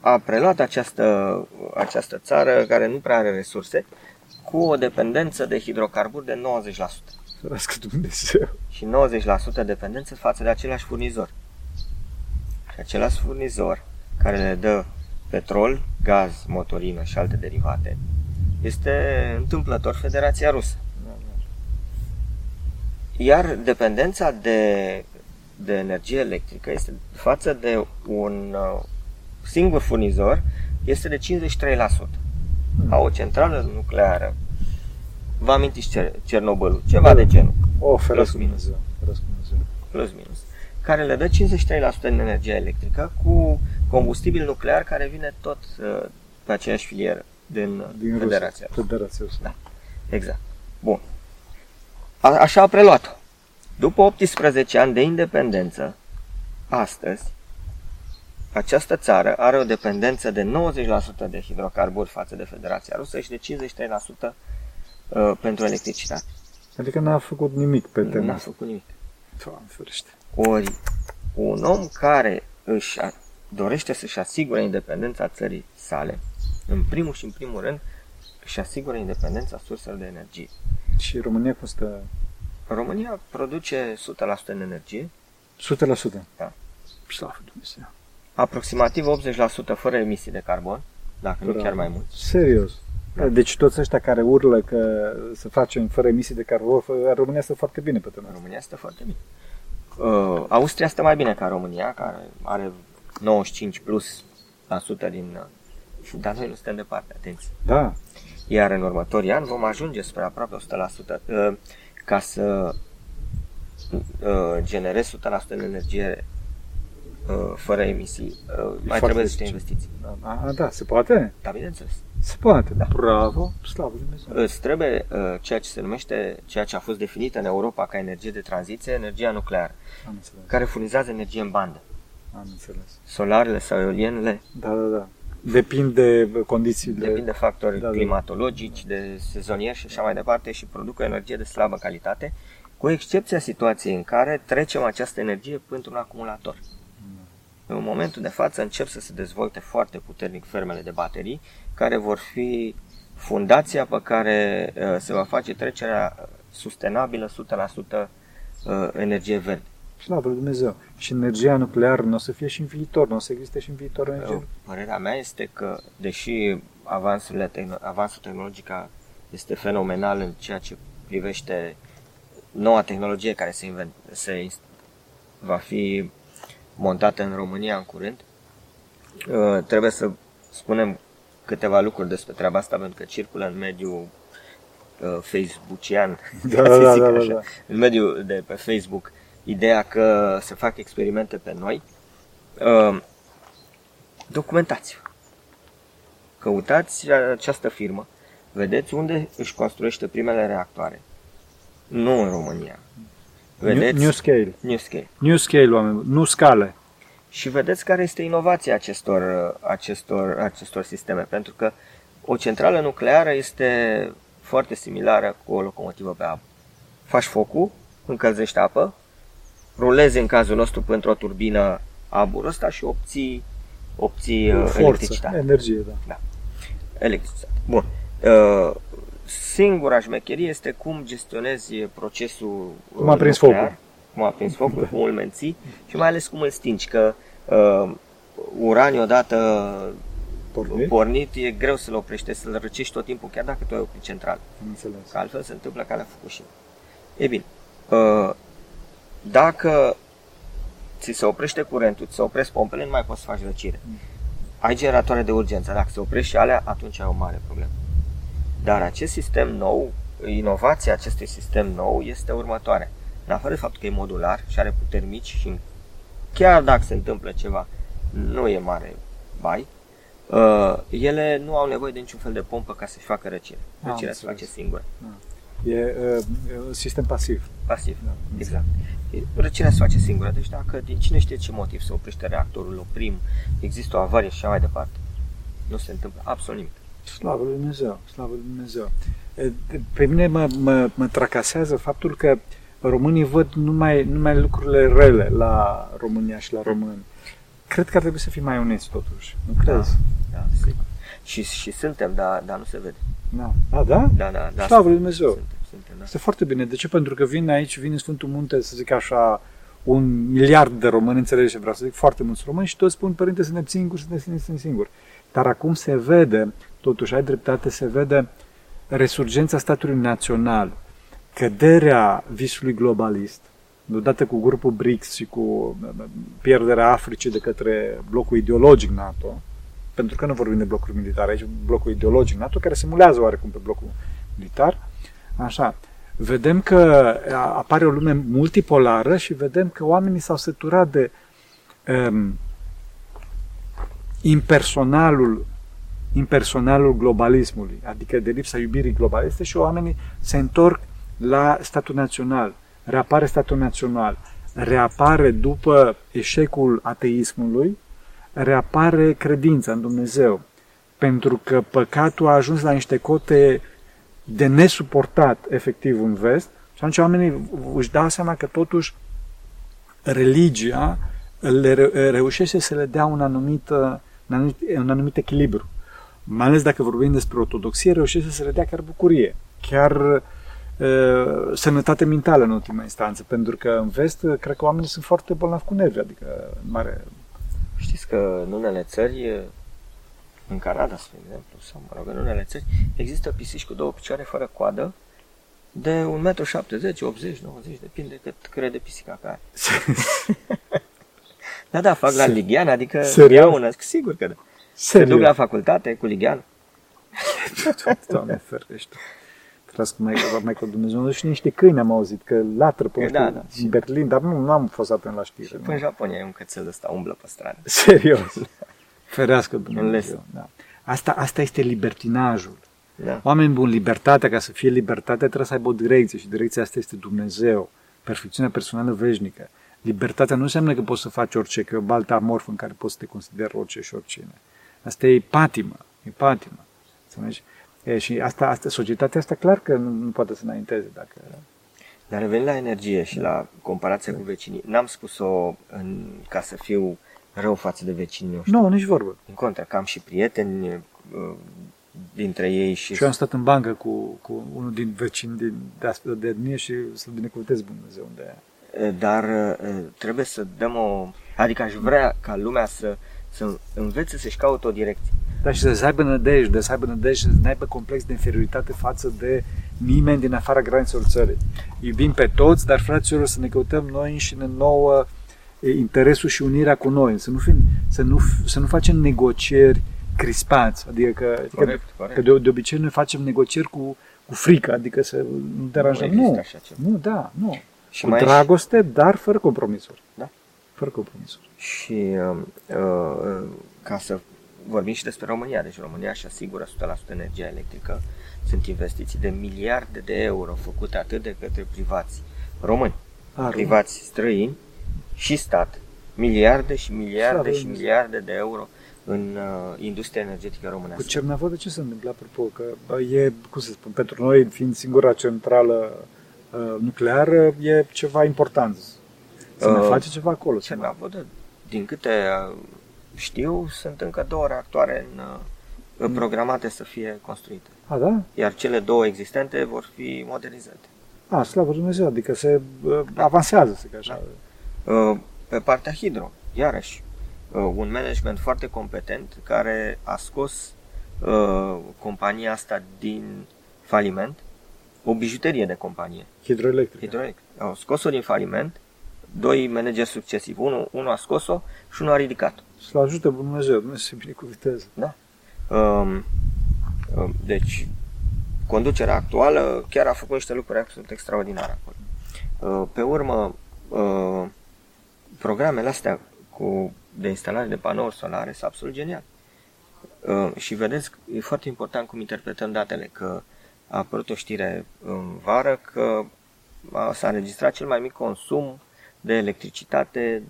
a preluat această, această țară, care nu prea are resurse, cu o dependență de hidrocarburi de 90%. Sărască Dumnezeu! Și 90% dependență față de același furnizor. Și același furnizor care le dă petrol, gaz, motorină și alte derivate este întâmplător Federația Rusă. Iar dependența de, de energie electrică este față de un uh, singur furnizor este de 53%. A o centrală nucleară, vă amintiți Cernobâlul, ceva de genul. O, plus minus. Plus minus. Care le dă 53% din energie electrică cu combustibil nuclear care vine tot uh, pe aceeași filieră din, din Federația Rusă. Federația Rusă. Da, exact. Bun. A, așa a preluat-o. După 18 ani de independență, astăzi, această țară are o dependență de 90% de hidrocarburi față de Federația Rusă și de 53% uh, pentru electricitate. Adică n-a făcut nimic pe tema. N-a făcut nimic. Doamne ferește. Ori un om care își dorește să-și asigure independența țării sale, în primul și în primul rând, își asigură independența surselor de energie. Și România costă România produce 100% în energie. 100%? Da. Slavă Dumnezeu. Aproximativ 80% fără emisii de carbon, dacă Bravo. nu chiar mai mult. Serios? Da. Deci toți ăștia care urlă că să facem fără emisii de carbon, România stă foarte bine pe tema România stă foarte bine. Uh, Austria stă mai bine ca România, care are 95 plus la sută din... Uh, dar noi nu suntem departe, atenție. Da. Iar în următorii ani vom ajunge spre aproape 100%. Uh, ca să uh, generezi 100% în energie uh, fără emisii, uh, mai trebuie să investiții. A, da, se poate? Da, bineînțeles. Se poate, da. Bravo, slavă Dumnezeu. Îți trebuie uh, ceea ce se numește, ceea ce a fost definită în Europa ca energie de tranziție, energia nucleară, Am înțeles. care furnizează energie în bandă. Am înțeles. Solarele sau eolienele. Da, da, da. Depinde de condițiile. Depinde de factori da, da, climatologici, de sezonieri și așa mai departe și produc o energie de slabă calitate, cu excepția situației în care trecem această energie pentru un acumulator. Mm. În momentul de față încep să se dezvolte foarte puternic fermele de baterii, care vor fi fundația pe care uh, se va face trecerea sustenabilă, 100% uh, energie verde. Slavă lui Dumnezeu. Și energia nucleară nu o să fie și în viitor, nu o să existe și în viitor energie. Părerea mea este că, deși avansurile tehn- avansul tehnologic este fenomenal în ceea ce privește noua tehnologie care se, invent, se va fi montată în România în curând, uh, trebuie să spunem câteva lucruri despre treaba asta, pentru că circulă în mediul uh, facebookian, Da, [laughs] da, da, da, da. în mediul de pe Facebook, ideea că se fac experimente pe noi. Uh, documentați Căutați această firmă, vedeți unde își construiește primele reactoare. Nu în România. Vedeți? New, new scale. New scale. New scale, oameni, nu scale. Și vedeți care este inovația acestor, acestor, acestor sisteme, pentru că o centrală nucleară este foarte similară cu o locomotivă pe apă. Faci focul, încălzești apă, rulezi în cazul nostru pentru o turbină aburul ăsta și obții, obții Forță, electricitate. energie, da. da. Electricitate. Bun. Uh, singura șmecherie este cum gestionezi procesul Cum a prins nuclear, focul. Cum a prins focul, cum îl menții și mai ales cum îl stingi, că uh, uranii odată pornit? pornit e greu să-l oprește, să-l răcești tot timpul, chiar dacă tu ai oprit central. Înțeles. Că altfel se întâmplă ca la Fukushima. E bine, uh, dacă ți se oprește curentul, ți se opresc pompele, nu mai poți să faci răcire. Mm. Ai generatoare de urgență, dacă se oprește și alea, atunci ai o mare problemă. Dar acest sistem nou, inovația acestui sistem nou este următoarea. În afară de faptul că e modular și are puteri mici și chiar dacă se întâmplă ceva, nu e mare bai, uh, ele nu au nevoie de niciun fel de pompă ca să-și facă răcire. Răcirea se face singură. E uh, sistem pasiv. Pasiv, da. exact. Răcirea se face singură, deci dacă din cine știe ce motiv se oprește reactorul, oprim, există o avarie și așa mai departe. Nu se întâmplă absolut nimic. Slavă lui Dumnezeu, slavă lui Dumnezeu. Pe mine mă, mă, mă tracasează faptul că românii văd numai, numai lucrurile rele la România și la români. Cred că ar trebui să fim mai uniți totuși, nu crezi? Da, da sigur. Și, și suntem, dar, dar nu se vede. Da, da? Da, da. da, da Slavă lui Dumnezeu. Suntem, suntem, da. Este foarte bine. De ce? Pentru că vin aici, vin în Sfântul Munte, să zic așa, un miliard de români, înțelegi ce vreau să zic, foarte mulți români și toți spun, părinte, suntem singuri, suntem, suntem singuri. Dar acum se vede, totuși ai dreptate, se vede resurgența statului național, căderea visului globalist, odată cu grupul BRICS și cu pierderea Africii de către blocul ideologic NATO, pentru că nu vorbim de blocuri militare, aici blocul ideologic NATO, care simulează oarecum pe blocul militar, așa, vedem că apare o lume multipolară și vedem că oamenii s-au săturat de um, impersonalul, impersonalul globalismului, adică de lipsa iubirii globaliste și oamenii se întorc la statul național. Reapare statul național, reapare după eșecul ateismului, reapare credința în Dumnezeu. Pentru că păcatul a ajuns la niște cote de nesuportat efectiv în vest și atunci oamenii își dau seama că totuși religia le reușește să le dea un anumit, un anumit, un anumit echilibru. Mai ales dacă vorbim despre ortodoxie, reușește să le dea chiar bucurie, chiar uh, sănătate mentală în ultima instanță, pentru că în vest cred că oamenii sunt foarte bolnavi cu nervi, adică în mare... Știți că în unele țări, în Canada, spre exemplu, sau mă rog, în unele țări, există pisici cu două picioare fără coadă, de 1,70 m, 80, 90, depinde cât crede pisica pe are. [laughs] Da, da, fac la Ligian, adică Serios? una, sigur că da. Serios? Se duc la facultate cu Ligian. [laughs] Doamne ferește. Trăiască mai, mai cu Dumnezeu. Și niște câini am auzit, că latră pe da, da. în Berlin, dar nu, nu am fost atent la știre. Și până în Japonia e un cățel ăsta, umblă pe stradă. [laughs] Serios. Ferească Dumnezeu. Da. Asta, asta este libertinajul. Da. Oameni buni, libertatea, ca să fie libertate, trebuie să aibă o direcție și direcția asta este Dumnezeu. Perfecțiunea personală veșnică. Libertatea nu înseamnă că poți să faci orice, că e o baltă amorfă în care poți să te consideri orice și oricine. Asta e patimă, e patimă. Înțelegi? E, și asta, asta, societatea asta clar că nu, nu poate să înainteze dacă... Dar revenind la energie și la comparația cu vecinii, n-am spus-o în, ca să fiu rău față de vecinii noștri. Nu, nici vorbă. În contra, că am și prieteni uh, dintre ei și... Și eu am stat în bancă cu, cu unul din vecini din, de, de etnie și să binecuvântez Dumnezeu unde e. Dar trebuie să dăm o... Adică aș vrea ca lumea să, să învețe să-și caute o direcție. Da, și să aibă nădejde, să aibă nădejde, să aibă complex de inferioritate față de nimeni din afara granițelor țării. Iubim pe toți, dar fraților să ne căutăm noi și ne nouă interesul și unirea cu noi, să nu, fim, să nu, să nu facem negocieri crispați, adică că, corect, corect. că de, de obicei noi facem negocieri cu, cu frică, adică să nu deranjăm. Nu, nu, așa ceva. nu, da, nu. Și cu mai dragoste, dar fără compromisuri. Da. Fără compromisuri. Și uh, uh, ca să vorbim și despre România, deci România își asigură 100% energia electrică, sunt investiții de miliarde de euro făcute atât de către privați români, A, privați străini și stat, miliarde și miliarde Slavă și Dumnezeu. miliarde de euro în uh, industria energetică Cu românească. Cernavodă ce se întâmplă, apropo? Că bă, e, cum să spun, pentru noi, fiind singura centrală uh, nucleară, e ceva important. Se Uh, mai face ceva acolo. se mai- Cernavodă, din câte uh, știu, sunt încă două reactoare în, uh, programate să fie construite. A, da? Iar cele două existente vor fi modernizate. A, slavă Dumnezeu, adică se uh, avansează, să zic așa. Uh, Pe partea hidro, iarăși, uh, un management foarte competent care a scos uh, compania asta din faliment, o bijuterie de companie, Hidroelectrică. hidroelectric. Au scos-o din faliment, doi manageri succesivi, unul, unul a scos-o și unul a ridicat-o. Să-l ajute Dumnezeu, Dumnezeu să binecuvânteze. Da. Um, um, deci, conducerea actuală chiar a făcut niște lucruri absolut extraordinare acolo. Uh, pe urmă, uh, programele astea cu de instalare de panouri solare sunt absolut geniale. Uh, și vedeți, e foarte important cum interpretăm datele, că a apărut o știre în vară că a- s-a înregistrat cel mai mic consum de electricitate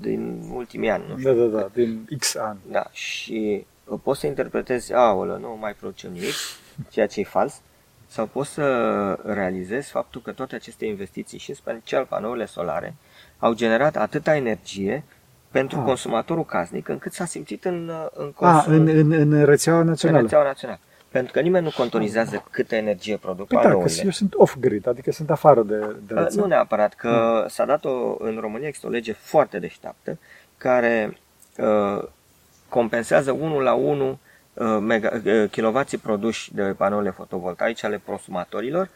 din ultimii ani. Nu știu. Da, da, da, din X ani. Da, și uh, poți să interpretezi, aolă, nu mai producem nimic, ceea ce e fals, sau poți să realizezi faptul că toate aceste investiții și în special panourile solare au generat atâta energie pentru Ah. consumatorul casnic încât s-a simțit în, uh, în A, consum în, în, în rețeaua în națională. rețeaua națională. Pentru că nimeni nu contorizează câtă energie produc Păi da, că panourile. eu sunt off-grid, adică sunt afară de, de Uh, rețea. Nu neapărat, că s-a dat o, în România există o lege foarte deșteaptă care uh, compensează 1 la 1 uh, mega, uh, kilovații produși de panourile fotovoltaice ale prosumatorilor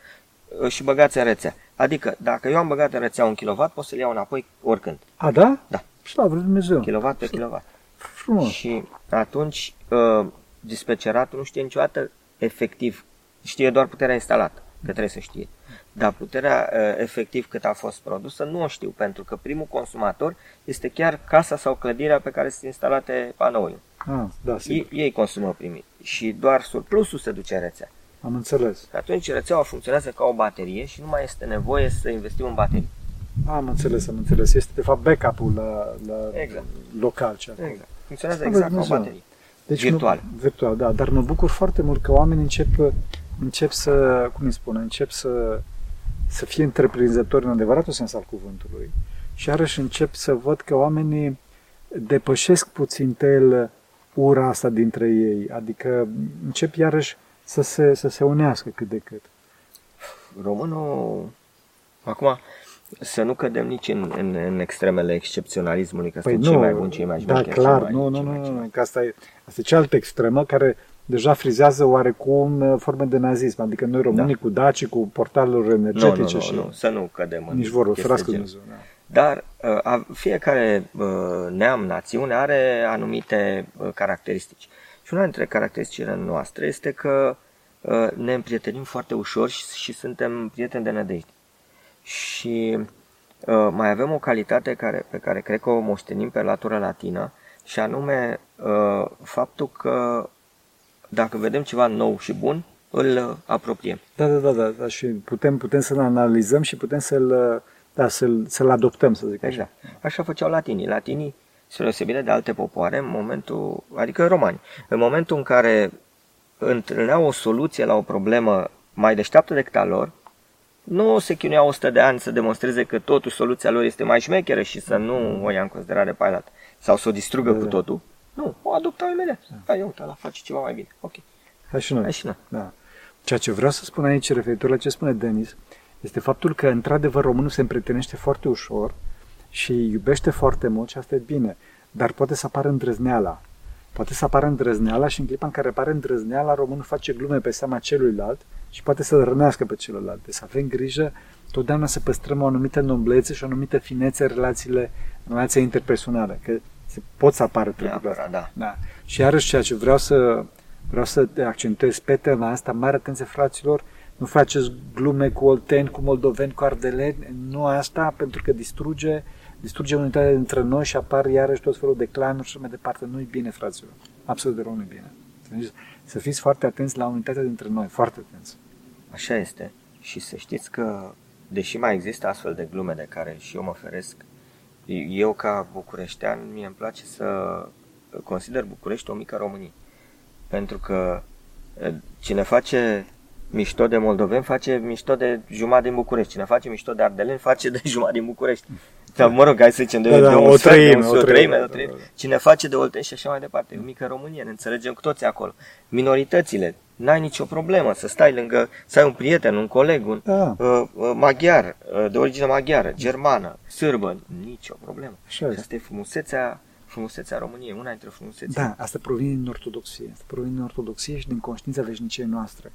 uh, și băgați în rețea. Adică, dacă eu am băgat în rețea un kilovat, pot să-l iau înapoi oricând. A, da? Da. Slavă lui Dumnezeu. Kilovat pe kilovat. Frumos. Și atunci uh, dispeceratul nu știe niciodată efectiv, știe doar puterea instalată, că trebuie să știe. Dar puterea uh, efectiv cât a fost produsă nu o știu, pentru că primul consumator este chiar casa sau clădirea pe care sunt instalate panourile. A, da, sigur. Ei, ei consumă primii și doar surplusul se duce în rețea. Am înțeles. Și atunci rețeaua funcționează ca o baterie și nu mai este nevoie să investim în baterii. Am înțeles, am înțeles. Este de fapt backup-ul la, la Exact. local ce acolo. Exact. Funcționează Slavă exact ca o Dumnezeu. baterie. Deci Virtual. Mă, virtual, da. Dar mă bucur foarte mult că oamenii încep, încep să, cum îi spune, încep să, să fie întreprinzători în adevăratul sens al cuvântului. Și iarăși încep să văd că oamenii depășesc puțin tel ura asta dintre ei. Adică încep iarăși să se, să se unească cât de cât. Românul, acum, să nu cădem nici în, în, în extremele excepționalismului, că Păi sunt nu, cei mai buni, cei mai da, șmecheri, clar, cei mai, nu, nu, cei nu, mai, cei nu, mai- că asta e, asta e cealaltă extremă care deja frizează oarecum uh, forme de nazism, adică noi românii cu dacii, cu portaluri Da. Nu, energetice nu, și nu, nu, să nu cădem în nici vorbă, chestii ferească de genul. Dumnezeu. Da. Dar uh, a- fiecare uh, neam, națiune are anumite uh, caracteristici. Și una dintre caracteristicile noastre este că uh, ne împrietenim foarte ușor și, și suntem prieteni de nădejde. Și uh, mai avem o calitate care, pe care cred că o moștenim pe latura latină și anume uh, faptul că dacă vedem ceva nou și bun, îl uh, apropiem. Da, da, da, da, da, și putem, putem să-l analizăm și putem să-l, da, să-l, să-l adoptăm, să zic așa. Exact. Așa făceau latinii. Latinii, spre deosebire de alte popoare, în momentul, adică romani, în momentul în care întâlneau o soluție la o problemă mai deșteaptă decât a lor, nu se chinuiau 100 de ani să demonstreze că totuși soluția lor este mai șmecheră și să nu o ia în considerare pe aia dată. Sau să o distrugă Da, cu da. totul. Nu, o adoptau imediat. Da, ia uite, ăla face ceva mai bine. Ok. hai și noi. Hai și noi. Da. Ceea ce vreau să spun aici, referitor la ce spune Denis, este faptul că, într-adevăr, românul se împrietenește foarte ușor și iubește foarte mult și asta e bine, dar poate să apară îndrăzneala. Poate să apară îndrăzneala și în clipa în care apare îndrăzneala, românul face glume pe seama celuilalt și poate să-l rănească pe celălalt. Deci să avem grijă totdeauna să păstrăm o anumită noblețe și o anumită finețe în relațiile, în relația interpersonale, că se pot să apară treburile astea. da. da. Și iarăși ceea ce vreau să, vreau să accentuez pe tema asta, mare atenție fraților, nu faceți glume cu olteni, cu moldoveni, cu ardeleni, nu asta, pentru că distruge, distruge unitatea dintre noi și apar iarăși tot felul de clanuri și mai departe. Nu-i bine, fraților. Absolut de rău nu-i bine. Să fiți foarte atenți la unitatea dintre noi, foarte atenți. Așa este. Și să știți că, deși mai există astfel de glume de care și eu mă feresc, eu ca bucureștean, mie îmi place să consider București o mică Românie. Pentru că cine face mișto de moldoveni face mișto de jumătate din București. Cine face mișto de ardeleni face de jumătate din București. Sau, mă rog, hai să zicem de, da, da, de o sfert, treime, de o o treime, treime, da, o treime. da, da. Cine face de olteni și așa mai departe. E o mică Românie, ne înțelegem cu toții acolo. Minoritățile, n-ai nicio problemă să stai lângă, să ai un prieten, un coleg, un Da. uh, uh, maghiar, uh, de origine maghiară, germană, sârbă, nicio problemă. Așa Și este. asta e frumusețea, frumusețea României, una dintre frumusețe. Da, asta provine din ortodoxie. Asta provine din ortodoxie și din conștiința veșniciei noastre.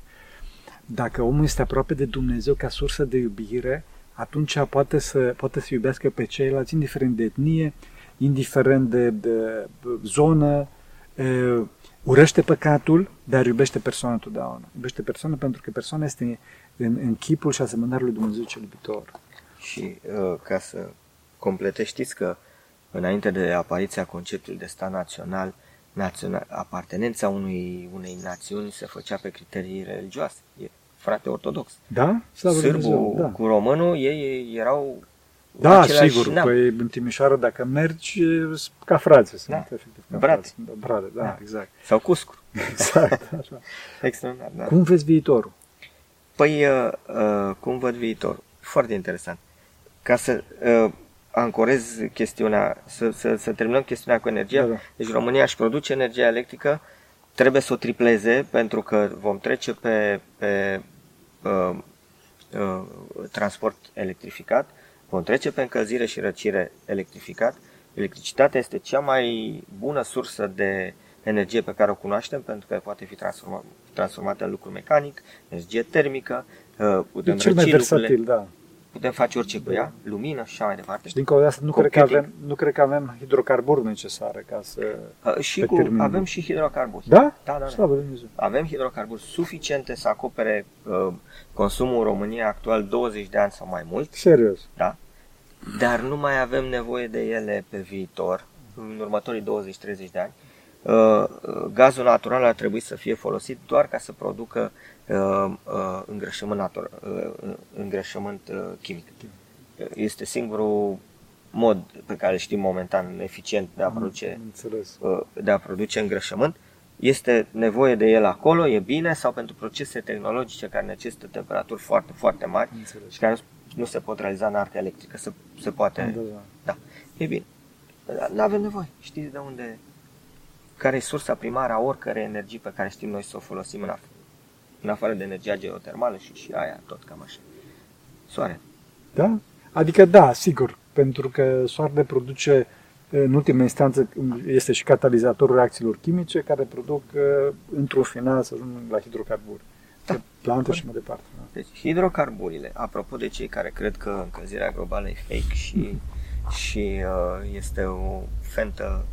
Dacă omul este aproape de Dumnezeu ca sursă de iubire, atunci poate să, poate să iubească pe ceilalți, indiferent de etnie, indiferent de, de zonă, e, urăște păcatul, dar iubește persoana totdeauna. Iubește persoana pentru că persoana este în, în chipul și asemănarea lui Dumnezeu cel iubitor. Și uh, ca să completez, știți că înainte de apariția conceptului de stat național, național apartenența unui, unei națiuni se făcea pe criterii religioase. E frate ortodox. Da? Slavă Sârbul Dumnezeu, da. cu românul, ei erau Da, același sigur. neam. Păi în Timișoara, dacă mergi, e ca frați sunt. Da. Efectiv, ca Brate. frați. Da, brate, da, Da. exact. Sau cuscru. Exact, așa. [laughs] Extraordinar, da. Cum vezi viitorul? Păi, uh, uh, cum văd viitorul? Foarte interesant. Ca să uh, ancorez chestiunea, să, să, să terminăm chestiunea cu energia, Da, da. deci România își produce energia electrică, trebuie să o tripleze pentru că vom trece pe, pe uh, uh, transport electrificat, vom trece pe încălzire și răcire electrificat. Electricitatea este cea mai bună sursă de energie pe care o cunoaștem pentru că poate fi transforma, transformată în lucru mecanic, energie termică, uh, E putem cel mai răci lucrurile, versatil, da. Putem face orice cu ea, lumină și așa mai departe. Și dincolo de asta, nu cred, că Computing. avem, nu cred că avem hidrocarburi necesare ca să... Uh, și pe cu, termen avem lung. și hidrocarburi. Da? Da, da, da. Slavă Lui Dumnezeu. Avem hidrocarburi suficiente să acopere uh, consumul în România actual 20 de ani sau mai mult, Serios. da? dar nu mai avem nevoie de ele pe viitor, în următorii 20-30 de ani. Uh, uh, gazul natural ar trebui să fie folosit doar ca să producă uh, uh, îngrășământ, natur, uh, îngrășământ uh, chimic. Uh, Este singurul mod pe care îl știm momentan eficient de a produce Am înțeles. uh, de a produce îngrășământ. Este nevoie de el acolo, e bine, sau pentru procese tehnologice care necesită temperaturi foarte, foarte mari Am înțeles. și care nu, nu se pot realiza în artă electrică, se, se poate... Da, da. Da, e bine. Nu avem nevoie. Știți de unde... Care e sursa primară a oricărei energii pe care știm noi să o folosim în, af- în afară de energia geotermală și, și aia, tot cam așa. Soare. Da? Adică da, sigur, pentru că soarele produce în ultima instanță este și catalizatorul reacțiilor chimice care produc uh, într-un final să ajung la hidrocarburi. Da. Pe Plante și mai departe. Da. Deci, hidrocarburile, apropo de cei care cred că încălzirea globală e fake și, și uh, este o fentă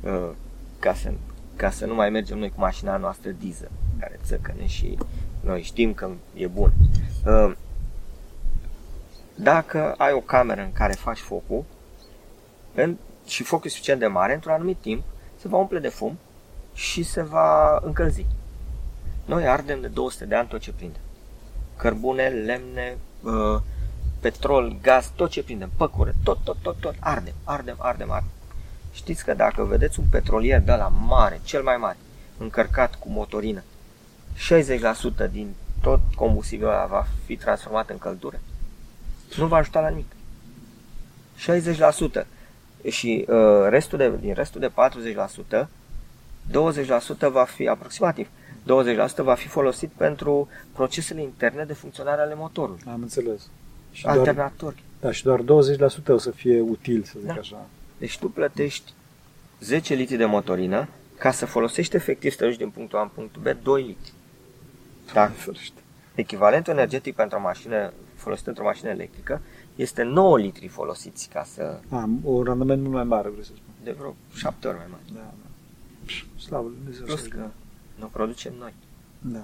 uh, ca, să, ca să nu mai mergem noi cu mașina noastră diesel, care țăcăne și noi știm că e bun. Uh, dacă ai o cameră în care faci focul în, și focul e suficient de mare, într-un anumit timp se va umple de fum și se va încălzi. Noi ardem de 200 de ani tot ce prindem cărbune, lemne, uh, petrol, gaz, tot ce prindem, păcură, tot, tot, tot, tot, ardem, ardem, ardem, ardem. Știți că dacă vedeți un petrolier de la mare, cel mai mare, încărcat cu motorină, 60% din tot combustibilul ăla va fi transformat în căldură, nu va ajuta la nimic. 60%. Și uh, restul de, din restul de 40%, 20% va fi aproximativ, 20% va fi folosit pentru procesele interne de funcționare ale motorului. Am înțeles. Și doar, Alternatori. da, și doar 20% o să fie util, să zic Da. așa. Deci tu plătești 10 litri de motorină ca să folosești efectiv să duci din punctul A în punctul B 2 litri. Da. Ferește. Echivalentul energetic pentru o mașină folosită într-o mașină electrică este 9 litri folosiți ca să... Am un randament mult mai mare, vreau să spun. de vreo 7 ori mai mare. Da, da. Pș, Slavă Lui Dumnezeu. Plus să- că nu o producem noi. Da.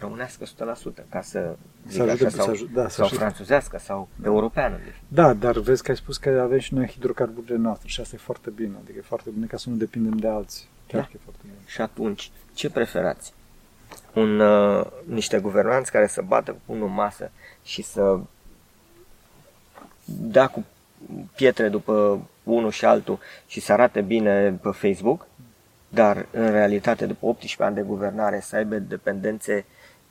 Românească 100%, ca să zic Să ajute, așa, sau, să ajute, da, să sau ajute. franțuzească, sau europeană. Deci. Da, dar vezi că ai spus că avem și noi hidrocarburile noastre și asta e foarte bine. Adică e foarte bine ca să nu depindem de alții. Chiar Da. că e foarte bine. Și atunci, ce preferați? Un, uh, niște guvernanți care să bată cu pumnul în masă și să dea cu pietre după unul și altul și să arate bine pe Facebook, dar în realitate după 18 ani de guvernare să aibă dependențe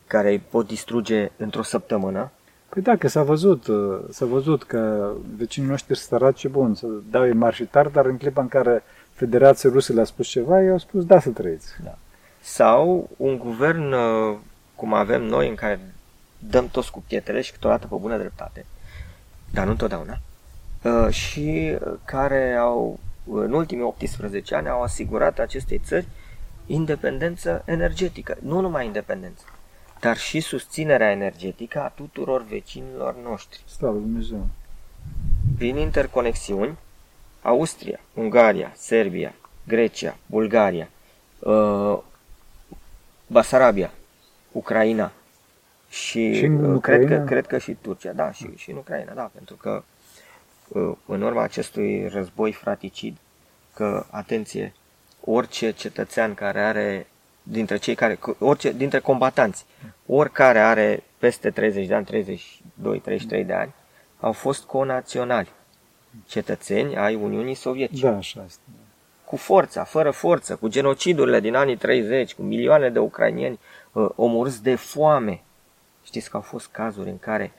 care îi pot distruge într-o săptămână, Păi da, că s-a văzut, uh, s-a văzut că vecinii noștri săraci, bun, să dau ei mari și tari, dar în clipa în care Federația Rusă le-a spus ceva, ei au spus da să trăiți. Sau un guvern uh, cum avem noi în care dăm toți cu pietrele și câteodată pe bună dreptate, dar nu întotdeauna, uh, și uh, care au în ultimii 18 ani au asigurat acestei țări independență energetică. Nu numai independență, dar și susținerea energetică a tuturor vecinilor noștri. Slavă Lui Dumnezeu. Prin interconexiuni, Austria, Ungaria, Serbia, Grecia, Bulgaria, uh, Basarabia, Ucraina și, Și în uh, Ucraina? cred, că, cred că și Turcia, da, și, și în Ucraina, da, pentru că uh, în urma acestui război fraticid, că, atenție, orice cetățean care are, dintre cei care, orice, dintre combatanți, oricare are peste 30 de ani, 32, 33 de ani, au fost conaționali, cetățeni ai Uniunii Sovietice Da, așa este. Cu forța, fără forță, cu genocidurile din anii 30, cu milioane de ucrainieni uh, omorâți de foame. Știți că au fost cazuri în care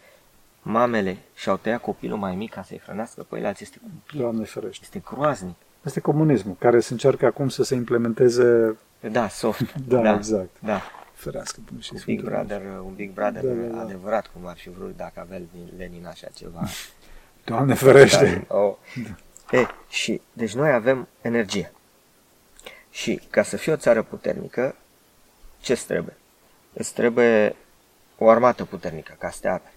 mamele și-au tăiat copilul mai mic ca să-i hrănească pe el, alții este cumplit, Doamne ferește. este groaznic. Asta e comunismul, care se încearcă acum să se implementeze... Da, soft. [laughs] Da, da, exact. da. Ferească până și Un Big Sfântul Brother, un Big Brother Da, da, da. adevărat, cum ar fi vrut dacă avea Lenin așa ceva. Doamne ferește! Oh. E, și, deci noi avem energie. Și ca să fii o țară puternică, ce îți trebuie? Îți trebuie o armată puternică ca să te aperi.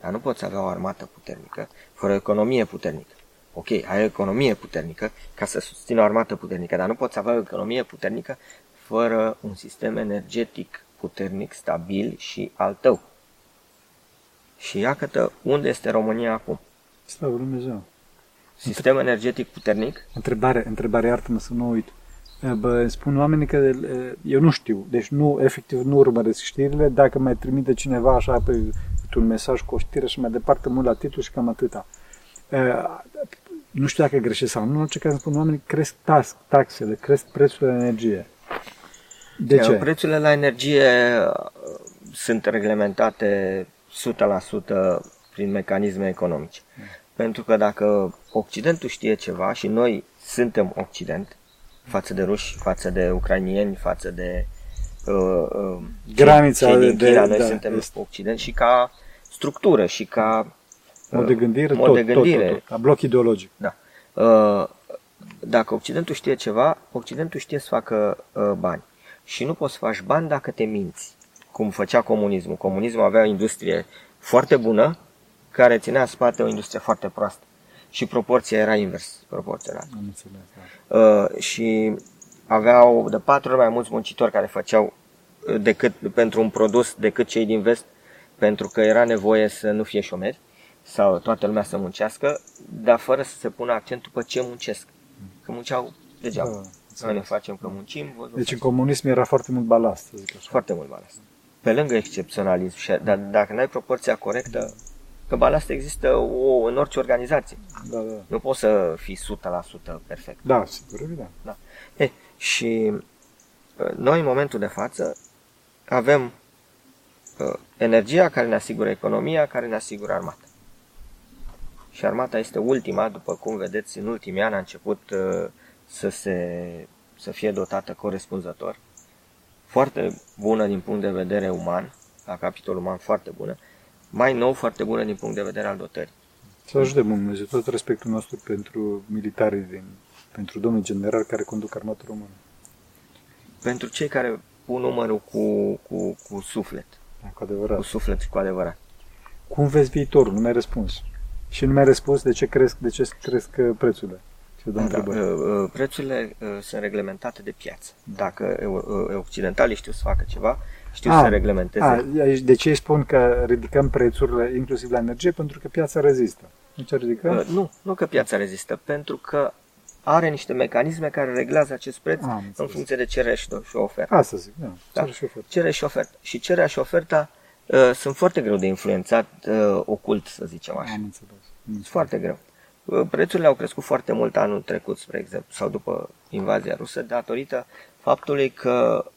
Dar nu poți avea o armată puternică fără o economie puternică. Ok, ai o economie puternică ca să susțină o armată puternică, dar nu poți avea o economie puternică fără un sistem energetic puternic, stabil și al tău. Și iată unde este România acum. Slavă Lui Dumnezeu! Sistem energetic puternic, Întrebare, întrebare, iartă-mă să nu uit. Bă, îmi spun oamenii că e, eu nu știu, deci nu, efectiv nu urmăresc știrile, dacă mai trimite cineva așa pe câte un mesaj cu o știre și mai departe, mă uit la titlu și cam atâta. E, nu știu dacă greșesc sau nu, în orice caz îmi spun oamenii cresc tax, taxele, cresc prețul la energie. De ce? Prețurile la energie uh, sunt reglementate 100% prin mecanisme economice. Pentru că dacă Occidentul știe ceva și noi suntem Occident, față de ruși, față de ucrainieni, față de uh, uh, Granița cei din de- China, noi da, suntem este. Occident și ca structură și ca Mod de gândire, mod tot, de gândire. tot, tot, tot, la bloc ideologic. Da. Uh, Dacă Occidentul știe ceva, Occidentul știe să facă uh, bani. Și nu poți să faci bani dacă te minți, cum făcea comunismul. Comunismul avea o industrie foarte bună, care ținea în spate o industrie foarte proastă. Și proporția era invers, proporțional. Am înțeles, da. Uh, și aveau de patru ori mai mulți muncitori care făceau uh, decât, pentru un produs decât cei din vest, pentru că era nevoie să nu fie șomeri sau toată lumea să muncească, dar fără să se pună accentul pe ce muncesc. Că munceau degeaba. Da, Noi ne înțeles. facem că muncim, voi vă Deci în faceți. comunism era foarte mult balast, să zic așa. foarte mult balast. Pe lângă excepționalism, și, dar dacă n-ai proporția corectă, că balast există o, în orice organizație. Da, da. Nu poți să fii 100% perfect. Da, sigur, evident. E, și uh, noi, în momentul de față, avem uh, energia care ne asigură economia, care ne asigură armata. Și armata este ultima, după cum vedeți, în ultimii ani a început uh, să, se, să fie dotată corespunzător foarte bună din punct de vedere uman, la capitolul uman foarte bună, mai nou foarte bună din punct de vedere al dotării. Să ajute Bunul Dumnezeu tot respectul nostru pentru militarii din, pentru domnul general care conduc armata română. Pentru cei care pun numărul cu, cu, cu suflet, Da, cu adevărat. cu suflet și cu adevărat. Cum vezi viitorul? Nu mi-ai răspuns. Și nu mi-ai răspuns de ce cresc, de ce cresc uh, prețurile. Și dăm Da, întrebări. uh, uh, prețurile uh, sunt reglementate de piață. Dacă uh, uh, occidentalii știu să facă ceva, știu Ah, să reglementeze. A, aici- de ce îi spun că ridicăm prețurile inclusiv la energie? Pentru că piața rezistă. Nu ce ridicăm? Uh, nu, nu că piața rezistă, pentru că are niște mecanisme care reglează acest preț Am în înțeles. funcție de cerere și, și ofertă. Asta zic, da. Da. da. Și ofertă. Cerere și ofertă. Și cererea și oferta uh, sunt foarte greu de influențat uh, ocult, să zicem așa. Am înțeles. Sunt foarte greu. Uh, Prețurile au crescut foarte mult anul trecut, spre exemplu, sau după invazia rusă, datorită faptului că um,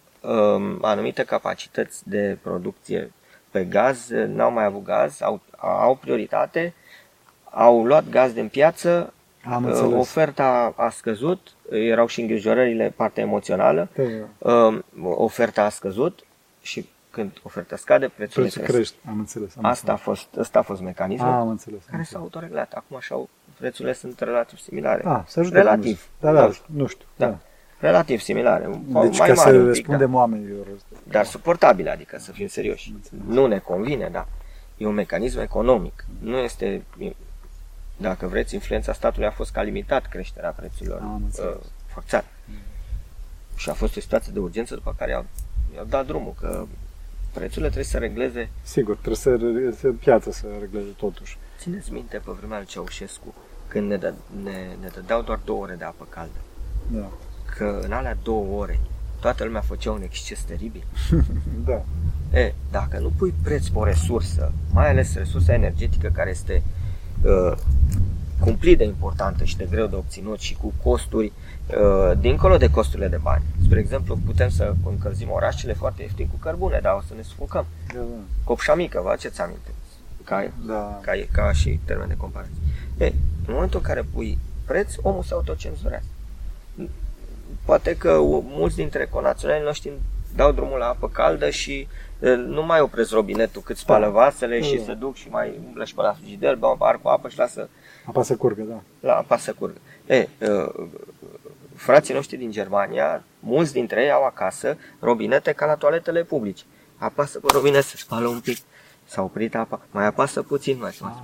anumite capacități de producție pe gaz uh, n-au mai avut gaz, au, au prioritate, au luat gaz din piață, Am uh, înțeles. oferta a scăzut, erau și îngrijorările, partea emoțională, Da, da. um, oferta a scăzut și când oferta scade, prețul Prețul cresc. crește. Am înțeles. Am Asta a înțeles. fost, asta a fost mecanismul Am înțeles. Am care înțeles. s-au autoreglat. Acum așa, prețurile sunt relativ similare. Ah, să ajute Relativ. Dumnezeu. Da, da, Nu știu. nu știu. Da. Da. Relativ similare. Deci mai ca mare să un pic, răspundem da. oamenilor. dar suportabile, adică să fim serioși. Înțeles. Nu ne convine, da. E un mecanism economic. Nu este, dacă vreți, influența statului a fost ca limitat creșterea prețurilor Am înțeles. uh, forțat. Și a fost o situație de urgență după care i-au, i-au dat drumul, că prețurile trebuie să regleze. Sigur, trebuie să, să piața să regleze totuși. Țineți minte pe vremea lui Ceaușescu, când ne, dă, ne, ne dădeau doar două ore de apă caldă. Da. Că în alea două ore toată lumea făcea un exces teribil. [laughs] Da. E, dacă nu pui preț pe o resursă, mai ales resursa energetică care este uh, cumplit de importantă și de greu de obținut și cu costuri uh, dincolo de costurile de bani. Spre exemplu, putem să încălzim orașele foarte ieftin cu cărbune, dar o să ne sufocăm. Da, da. Copșa mică, vă aduceți aminte? Ca, da. ca, ca și termen de comparație. E, în momentul în care pui preț, omul se autocenzurează. Poate că u- mulți dintre conaționalii noștri dau drumul la apă caldă și e, nu mai opresc robinetul cât spală Da. vasele și Da. se duc și mai umblă și pe la frigider, beau un bar cu apă și lasă Apa să curgă, da. la apa să curgă. E, uh, frații noștri din Germania, mulți dintre ei au acasă robinete ca la toaletele publice. Apasă pe robinet, se spală un pic, s-a oprit apa, mai apasă puțin, mai Ah, ah.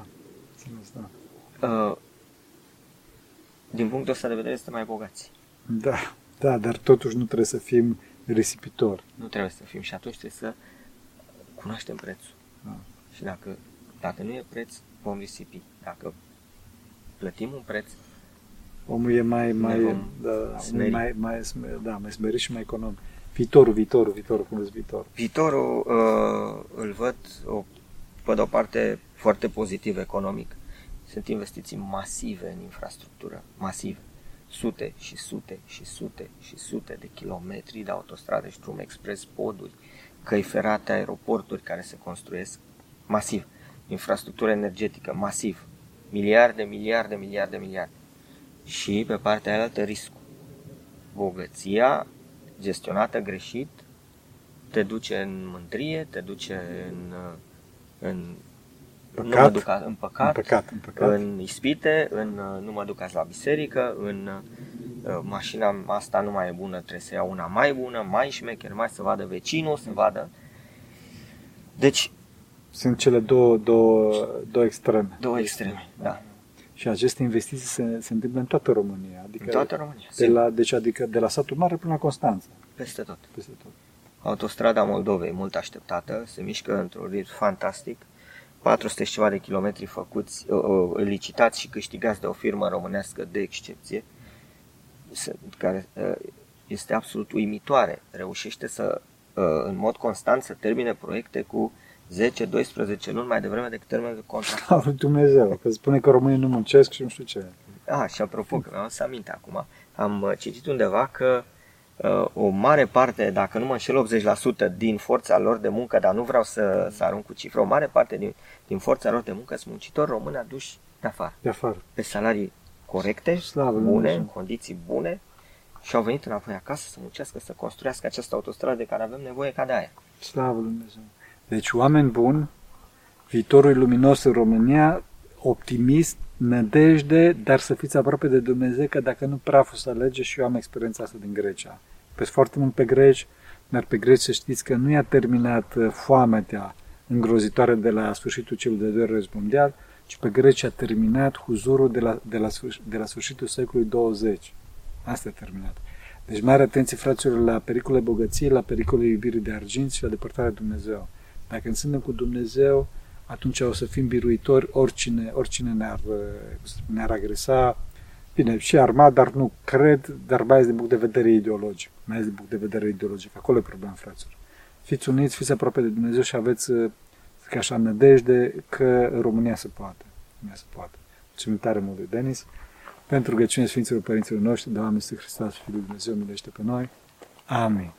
înțeles, da. uh, Din punctul ăsta de vedere, este mai bogați. Da, da, dar totuși nu trebuie să fim risipitori. Nu trebuie să fim și atunci trebuie să cunoaștem prețul. Da. Și dacă, dacă nu e preț, vom risipi. Dacă plătim un preț, Omul e mai, mai, vom da, omul e smeri. mai, mai, sme- da, mai smerit și mai economic. Viitorul, viitorul, viitorul, cum vezi viitorul? Viitorul uh, îl văd, o, pe de-o parte, foarte pozitiv economic. Sunt investiții masive în infrastructură, masive. Sute și sute și sute și sute de kilometri de autostrade și drum expres, poduri, căi ferate, aeroporturi care se construiesc masiv. Infrastructură energetică, masiv. Miliarde, miliarde, miliarde, miliarde. Și pe partea aia altă riscul. Bogăția gestionată greșit te duce în mândrie, te duce în, în nu mă Păcat? duc a- în În păcat, păcat, în păcat. în ispite, în uh, nu mă duc azi la biserică, în uh, mașina asta nu mai e bună, trebuie să iau una mai bună, mai șmecher, mai să vadă vecinul, să vadă. Deci, Sunt cele două, două, două extreme. două extreme, da, Și aceste investiții se, se întâmplă în toată România. Adică în toată România, de sigur, la, deci adică de la satul mare până la Constanța. peste tot. Peste tot. Autostrada Moldovei, mult așteptată, se mișcă într-un ritm fantastic. 400 și ceva de kilometri făcuți, uh, uh, licitați și câștigați de o firmă românească de excepție, se- care uh, este absolut uimitoare. Reușește să, uh, în mod constant, să termine proiecte cu 10-12 luni mai devreme decât termenul de contract. [laughs] Ah, Dumnezeu, că spune că românii nu muncesc și nu știu ce. Ah, și apropo, că mi-am să aminte acum, am uh, citit undeva că uh, o mare parte, dacă nu mă înșel 80% din forța lor de muncă, dar nu vreau să, să arunc cu cifre, o mare parte din, din forța lor de muncă sunt muncitori români aduși de afară, De afară. pe salarii corecte, Slavă lui bune, Dumnezeu. în condiții bune și au venit înapoi acasă să muncească, să construiască această autostradă de care avem nevoie ca de aia. Slavă Lui Dumnezeu! Deci oameni buni, viitorul luminos în România, optimist, nădejde, dar să fiți aproape de Dumnezeu, că dacă nu praful să alege și eu am experiența asta din Grecia. Pe foarte mult pe greci, dar pe greci să știți că nu i-a terminat uh, foametea îngrozitoare de la sfârșitul celui de doilea război mondial, ci pe greci a terminat huzurul de la, de la, de la sfârșitul secolului 20. Asta a terminat. Deci mare atenție, fraților, la pericole bogăției, la pericole iubirii de argint și la depărtarea de Dumnezeu. Dacă suntem cu Dumnezeu, atunci o să fim biruitori oricine, oricine ne-ar, ne-ar agresa. Bine, și armat, dar nu cred, dar mai ales din punct de vedere ideologic. Mai ales din punct de vedere ideologic. Acolo e problema, fraților. Fiți uniți, fiți aproape de Dumnezeu și aveți, ca așa, nădejde că România se poate. România se poate. Mulțumim tare mult de Denis. Pentru rugăciunea Sfinților Părinților noștri, Doamne, Iisus Hristos, Fiul Dumnezeu, milește pe noi. Amin.